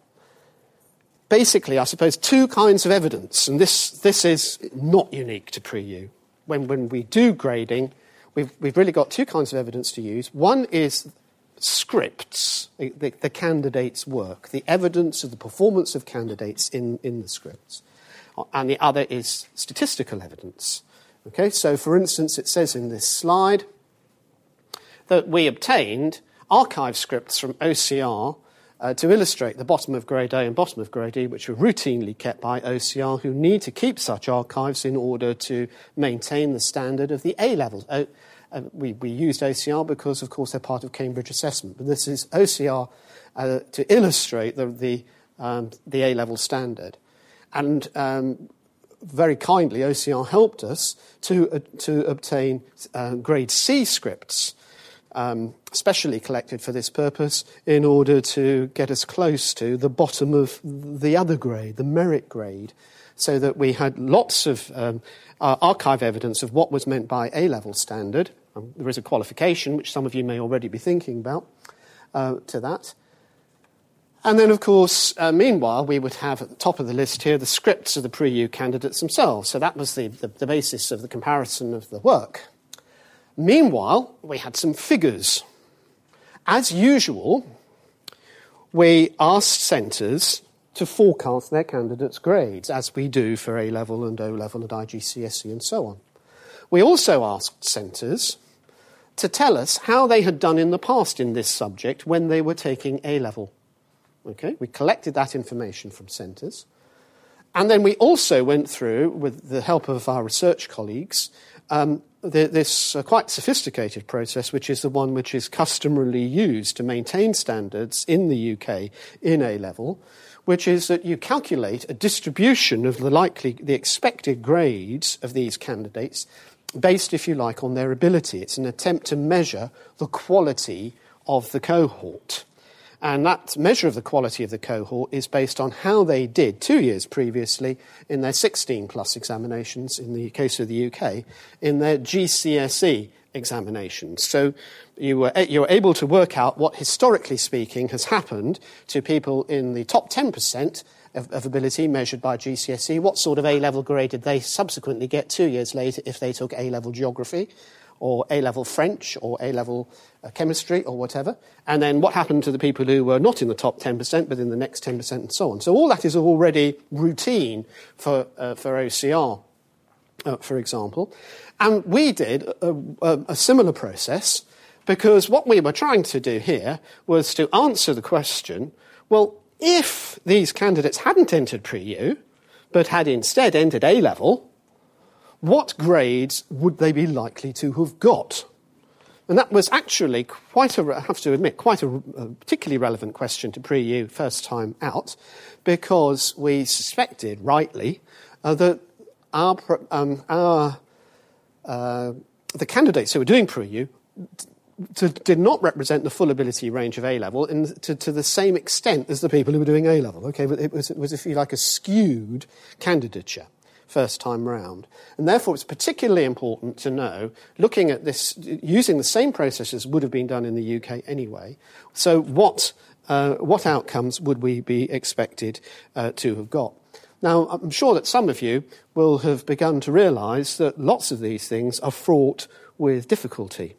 S4: basically, I suppose, two kinds of evidence, and this, this is not unique to pre-U. When, when we do grading, we've, we've really got two kinds of evidence to use. One is scripts, the, the, the candidates' work, the evidence of the performance of candidates in, in the scripts. And the other is statistical evidence. Okay, so for instance, it says in this slide that we obtained archive scripts from OCR uh, to illustrate the bottom of grade A and bottom of grade E, which are routinely kept by OCR, who need to keep such archives in order to maintain the standard of the A level. Uh, uh, we, we, used OCR because, of course, they're part of Cambridge assessment, but this is OCR uh, to illustrate the, the, um, the A level standard. And um, very kindly, OCR helped us to, to obtain grade C scripts, um, specially collected for this purpose, in order to get us close to the bottom of the other grade, the merit grade, so that we had lots of um, archive evidence of what was meant by A level standard. Um, there is a qualification, which some of you may already be thinking about, uh, to that. And then, of course, uh, meanwhile, we would have at the top of the list here the scripts of the pre U candidates themselves. So that was the, the, the, basis of the comparison of the work. Meanwhile, we had some figures. As usual, we asked centres to forecast their candidates' grades, as we do for A level and O level and IGCSE and so on. We also asked centres to tell us how they had done in the past in this subject when they were taking A level. Okay, we collected that information from centres. And then we also went through, with the help of our research colleagues, um, this uh, quite sophisticated process, which is the one which is customarily used to maintain standards in the UK in A level, which is that you calculate a distribution of the likely, the expected grades of these candidates based, if you like, on their ability. It's an attempt to measure the quality of the cohort. And that measure of the quality of the cohort is based on how they did two years previously in their 16 plus examinations, in the case of the UK, in their GCSE examinations. So you were, you were able to work out what, historically speaking, has happened to people in the top 10% of, of ability measured by GCSE. What sort of A level grade did they subsequently get two years later if they took A level geography? Or A level French or A level uh, chemistry or whatever. And then what happened to the people who were not in the top 10% but in the next 10% and so on. So all that is already routine for, uh, for OCR, uh, for example. And we did a, a, a similar process because what we were trying to do here was to answer the question well, if these candidates hadn't entered pre U, but had instead entered A level, what grades would they be likely to have got? And that was actually quite a, I have to admit, quite a, a particularly relevant question to pre U first time out, because we suspected, rightly, uh, that our, um, our uh, the candidates who were doing pre U did not represent the full ability range of A level in, to, to, the same extent as the people who were doing A level. Okay, but it was, it was, if you like, a skewed candidature first time round. And therefore, it's particularly important to know, looking at this, using the same processes would have been done in the UK anyway. So, what, uh, what outcomes would we be expected uh, to have got? Now, I'm sure that some of you will have begun to realise that lots of these things are fraught with difficulty.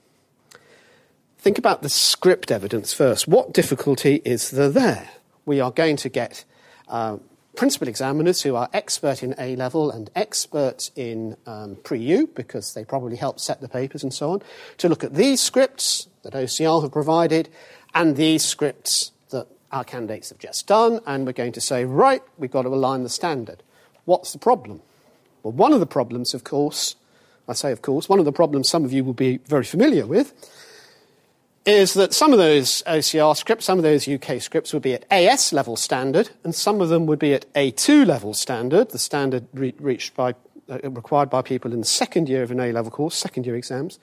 S4: Think about the script evidence first. What difficulty is there there? We are going to get uh, principal examiners who are expert in A level and expert in um, pre U, because they probably help set the papers and so on, to look at these scripts that OCR have provided and these scripts that our candidates have just done, and we're going to say, right, we've got to align the standard. What's the problem? Well, one of the problems, of course, I say of course, one of the problems some of you will be very familiar with is that some of those OCR scripts, some of those UK scripts would be at AS level standard, and some of them would be at A2 level standard, the standard re- reached by, uh, required by people in the second year of an A level course, second year exams.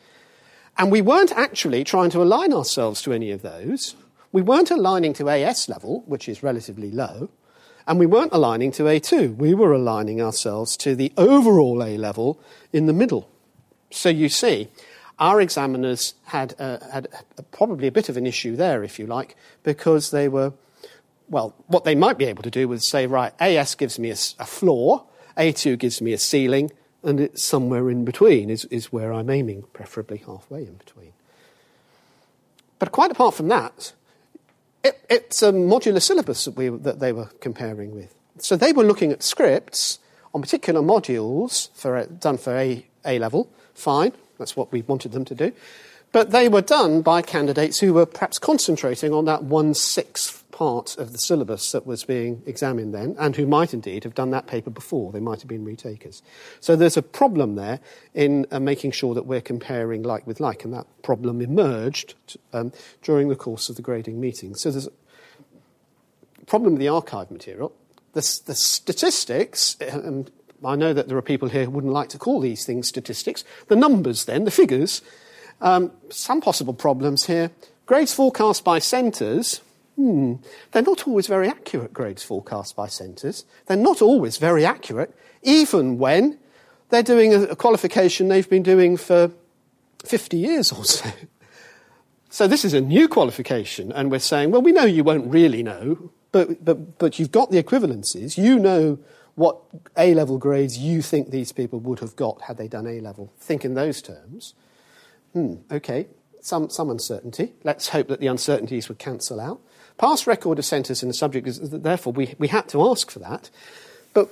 S4: And we weren't actually trying to align ourselves to any of those. We weren't aligning to AS level, which is relatively low, and we weren't aligning to A2. We were aligning ourselves to the overall A level in the middle. So you see, our examiners had, uh, had probably a bit of an issue there, if you like, because they were, well, what they might be able to do was say, right, AS gives me a, a floor, A2 gives me a ceiling, and it's somewhere in between is, is where I'm aiming, preferably halfway in between. But quite apart from that, it, it's a modular syllabus that, we, that they were comparing with. So they were looking at scripts on particular modules for, done for A, A level, fine, that's what we wanted them to do. But they were done by candidates who were perhaps concentrating on that one sixth part of the syllabus that was being examined then, and who might indeed have done that paper before. They might have been retakers. So there's a problem there in uh, making sure that we're comparing like with like, and that problem emerged um, during the course of the grading meeting. So there's a problem with the archive material. The, the statistics, um, I know that there are people here who wouldn't like to call these things statistics. The numbers, then, the figures, um, some possible problems here. Grades forecast by centres, hmm, they're not always very accurate, grades forecast by centres. They're not always very accurate, even when they're doing a, a qualification they've been doing for 50 years or so. So this is a new qualification, and we're saying, well, we know you won't really know, but, but, but you've got the equivalences. You know what A level grades you think these people would have got had they done A level. Think in those terms. Hmm, okay, some, some uncertainty. Let's hope that the uncertainties would cancel out. Past record of centres in the subject is therefore we, we had to ask for that. But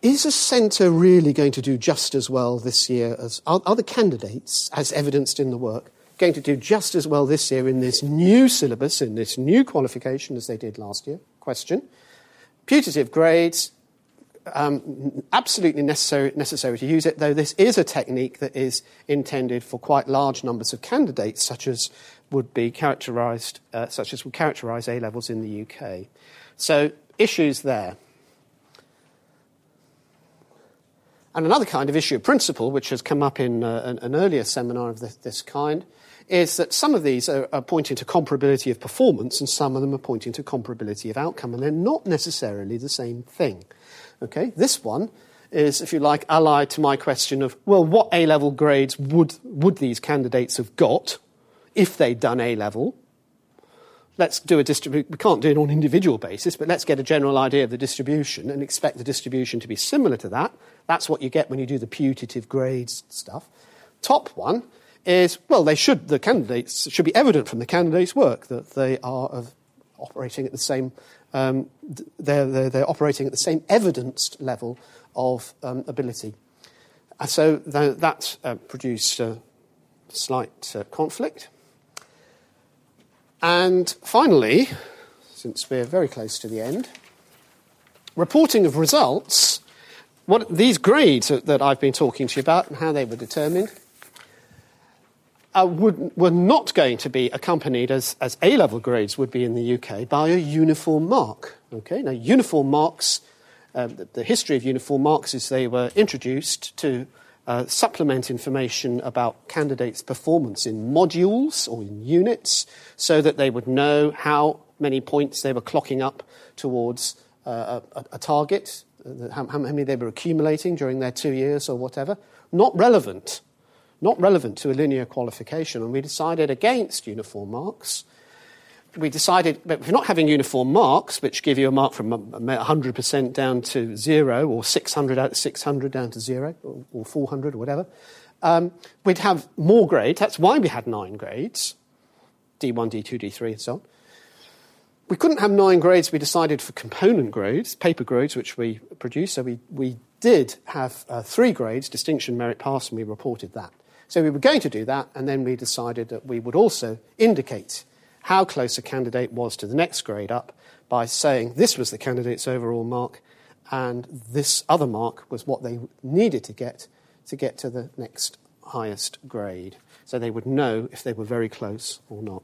S4: is a centre really going to do just as well this year as are, are the candidates, as evidenced in the work, going to do just as well this year in this new syllabus, in this new qualification as they did last year? Question. Putative grades, um, absolutely necessary, necessary to use it, though this is a technique that is intended for quite large numbers of candidates, such as would be characterised, uh, such as would characterise A levels in the UK. So issues there. And another kind of issue of principle, which has come up in uh, an, an, earlier seminar of this, this kind, is that some of these are, are, pointing to comparability of performance and some of them are pointing to comparability of outcome, and they're not necessarily the same thing. Okay, this one is, if you like, allied to my question of, well, what A level grades would, would these candidates have got if they'd done A level? Let's do a distribution. We can't do it on an individual basis, but let's get a general idea of the distribution and expect the distribution to be similar to that. That's what you get when you do the putative grades stuff. Top one is, well, they should, the candidates, should be evident from the candidates' work that they are of, operating at the same, um, they're, they're, they're, operating at the same evidenced level of um, ability. And so th- that uh, produced a slight uh, conflict. And finally, since we're very close to the end, reporting of results, what these grades that I've been talking to you about and how they were determined uh, would, were not going to be accompanied, as, as A level grades would be in the UK, by a uniform mark. Okay? Now, uniform marks, uh, the, the, history of uniform marks is they were introduced to uh, supplement information about candidates' performance in modules or in units so that they would know how many points they were clocking up towards uh, a, a, target the, how, how many they were accumulating during their two years or whatever. Not relevant. Not relevant to a linear qualification. And we decided against uniform marks we decided that you're not having uniform marks, which give you a mark from 100% down to zero, or 600 out of 600 down to zero, or, or 400 or whatever, um, we'd have more grades. That's why we had nine grades D1, D2, D3, and so on. We couldn't have nine grades. We decided for component grades, paper grades, which we produce. So we, we did have uh, three grades distinction, merit, pass, and we reported that. So we were going to do that, and then we decided that we would also indicate how close a candidate was to the next grade up by saying this was the candidate's overall mark and this other mark was what they needed to get to get to the next highest grade. So they would know if they were very close or not.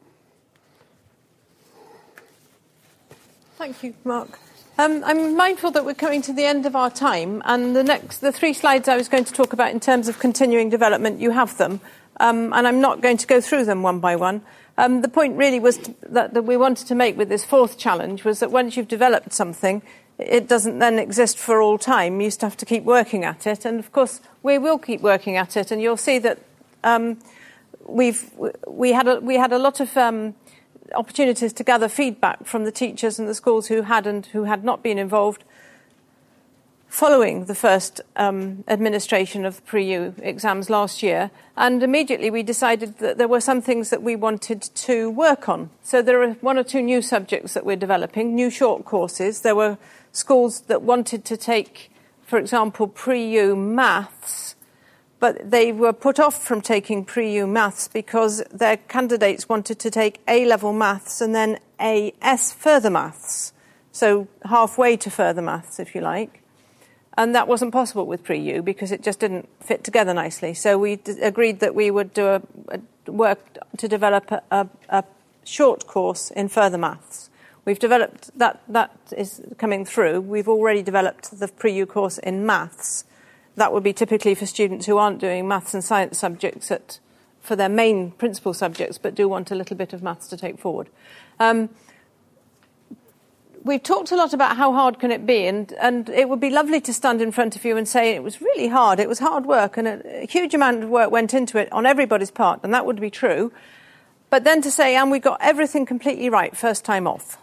S2: Thank you, Mark. Um, I'm mindful that we're coming to the end of our time, and the next, the three slides I was going to talk about in terms of continuing development, you have them, um, and I'm not going to go through them one by one. Um, the point really was to, that, that we wanted to make with this fourth challenge was that once you've developed something, it doesn't then exist for all time. You to have to keep working at it, and of course we will keep working at it. And you'll see that um, we've we had a, we had a lot of um, opportunities to gather feedback from the teachers and the schools who had and who had not been involved following the first um, administration of the pre-U exams last year, and immediately we decided that there were some things that we wanted to work on. So there are one or two new subjects that we're developing, new short courses. There were schools that wanted to take, for example, pre-U maths, but they were put off from taking pre-U maths because their candidates wanted to take A-level maths and then AS further maths. So halfway to further maths, if you like. And that wasn't possible with pre-U because it just didn't fit together nicely. So we d- agreed that we would do a, a work to develop a, a, a, short course in further maths. We've developed that. That is coming through. We've already developed the pre-U course in maths. That would be typically for students who aren't doing maths and science subjects at, for their main principal subjects, but do want a little bit of maths to take forward. Um, we've talked a lot about how hard can it be, and, and it would be lovely to stand in front of you and say it was really hard. It was hard work, and a, a huge amount of work went into it on everybody's part, and that would be true. But then to say, and we got everything completely right first time off.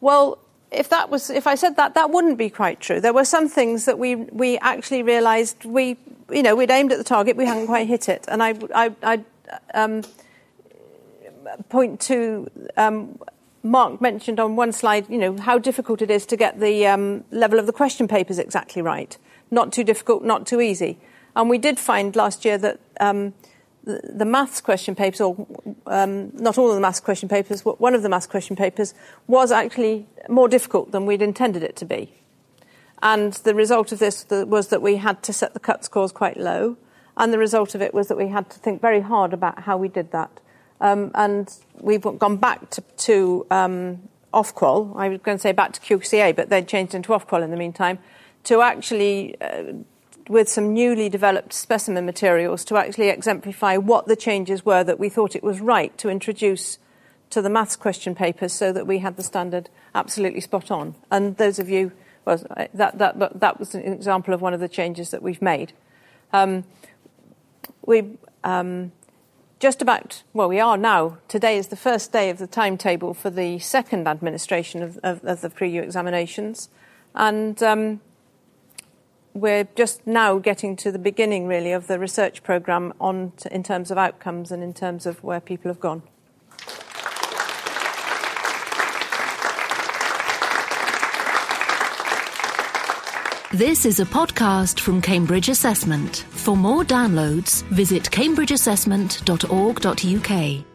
S2: Well, if that was, if I said that, that wouldn't be quite true. There were some things that we we actually realised we, you know, we'd aimed at the target, we hadn't quite hit it, and I I, I um, point to um, Mark mentioned on one slide, you know, how difficult it is to get the um, level of the question papers exactly right. Not too difficult, not too easy. And we did find last year that um, the, maths question papers, or um, not all of the maths question papers, one of the maths question papers was actually more difficult than we'd intended it to be. And the result of this was that we had to set the cut scores quite low. And the result of it was that we had to think very hard about how we did that. Um, and we've gone back to, to um, Ofqual. I was going to say back to QCA, but they'd changed into Ofqual in the meantime, to actually, uh, with some newly developed specimen materials, to actually exemplify what the changes were that we thought it was right to introduce to the maths question papers so that we had the standard absolutely spot on. And those of you, well, that, that, that was an example of one of the changes that we've made. Um, we, um, just about, well, we are now. Today is the first day of the timetable for the second administration of, of, of the pre-U examinations. And um, we're just now getting to the beginning, really, of the research programme on t- in terms of outcomes and in terms of where people have gone.
S1: This is a podcast from Cambridge Assessment. For more downloads, visit cambridgeassessment.org.uk.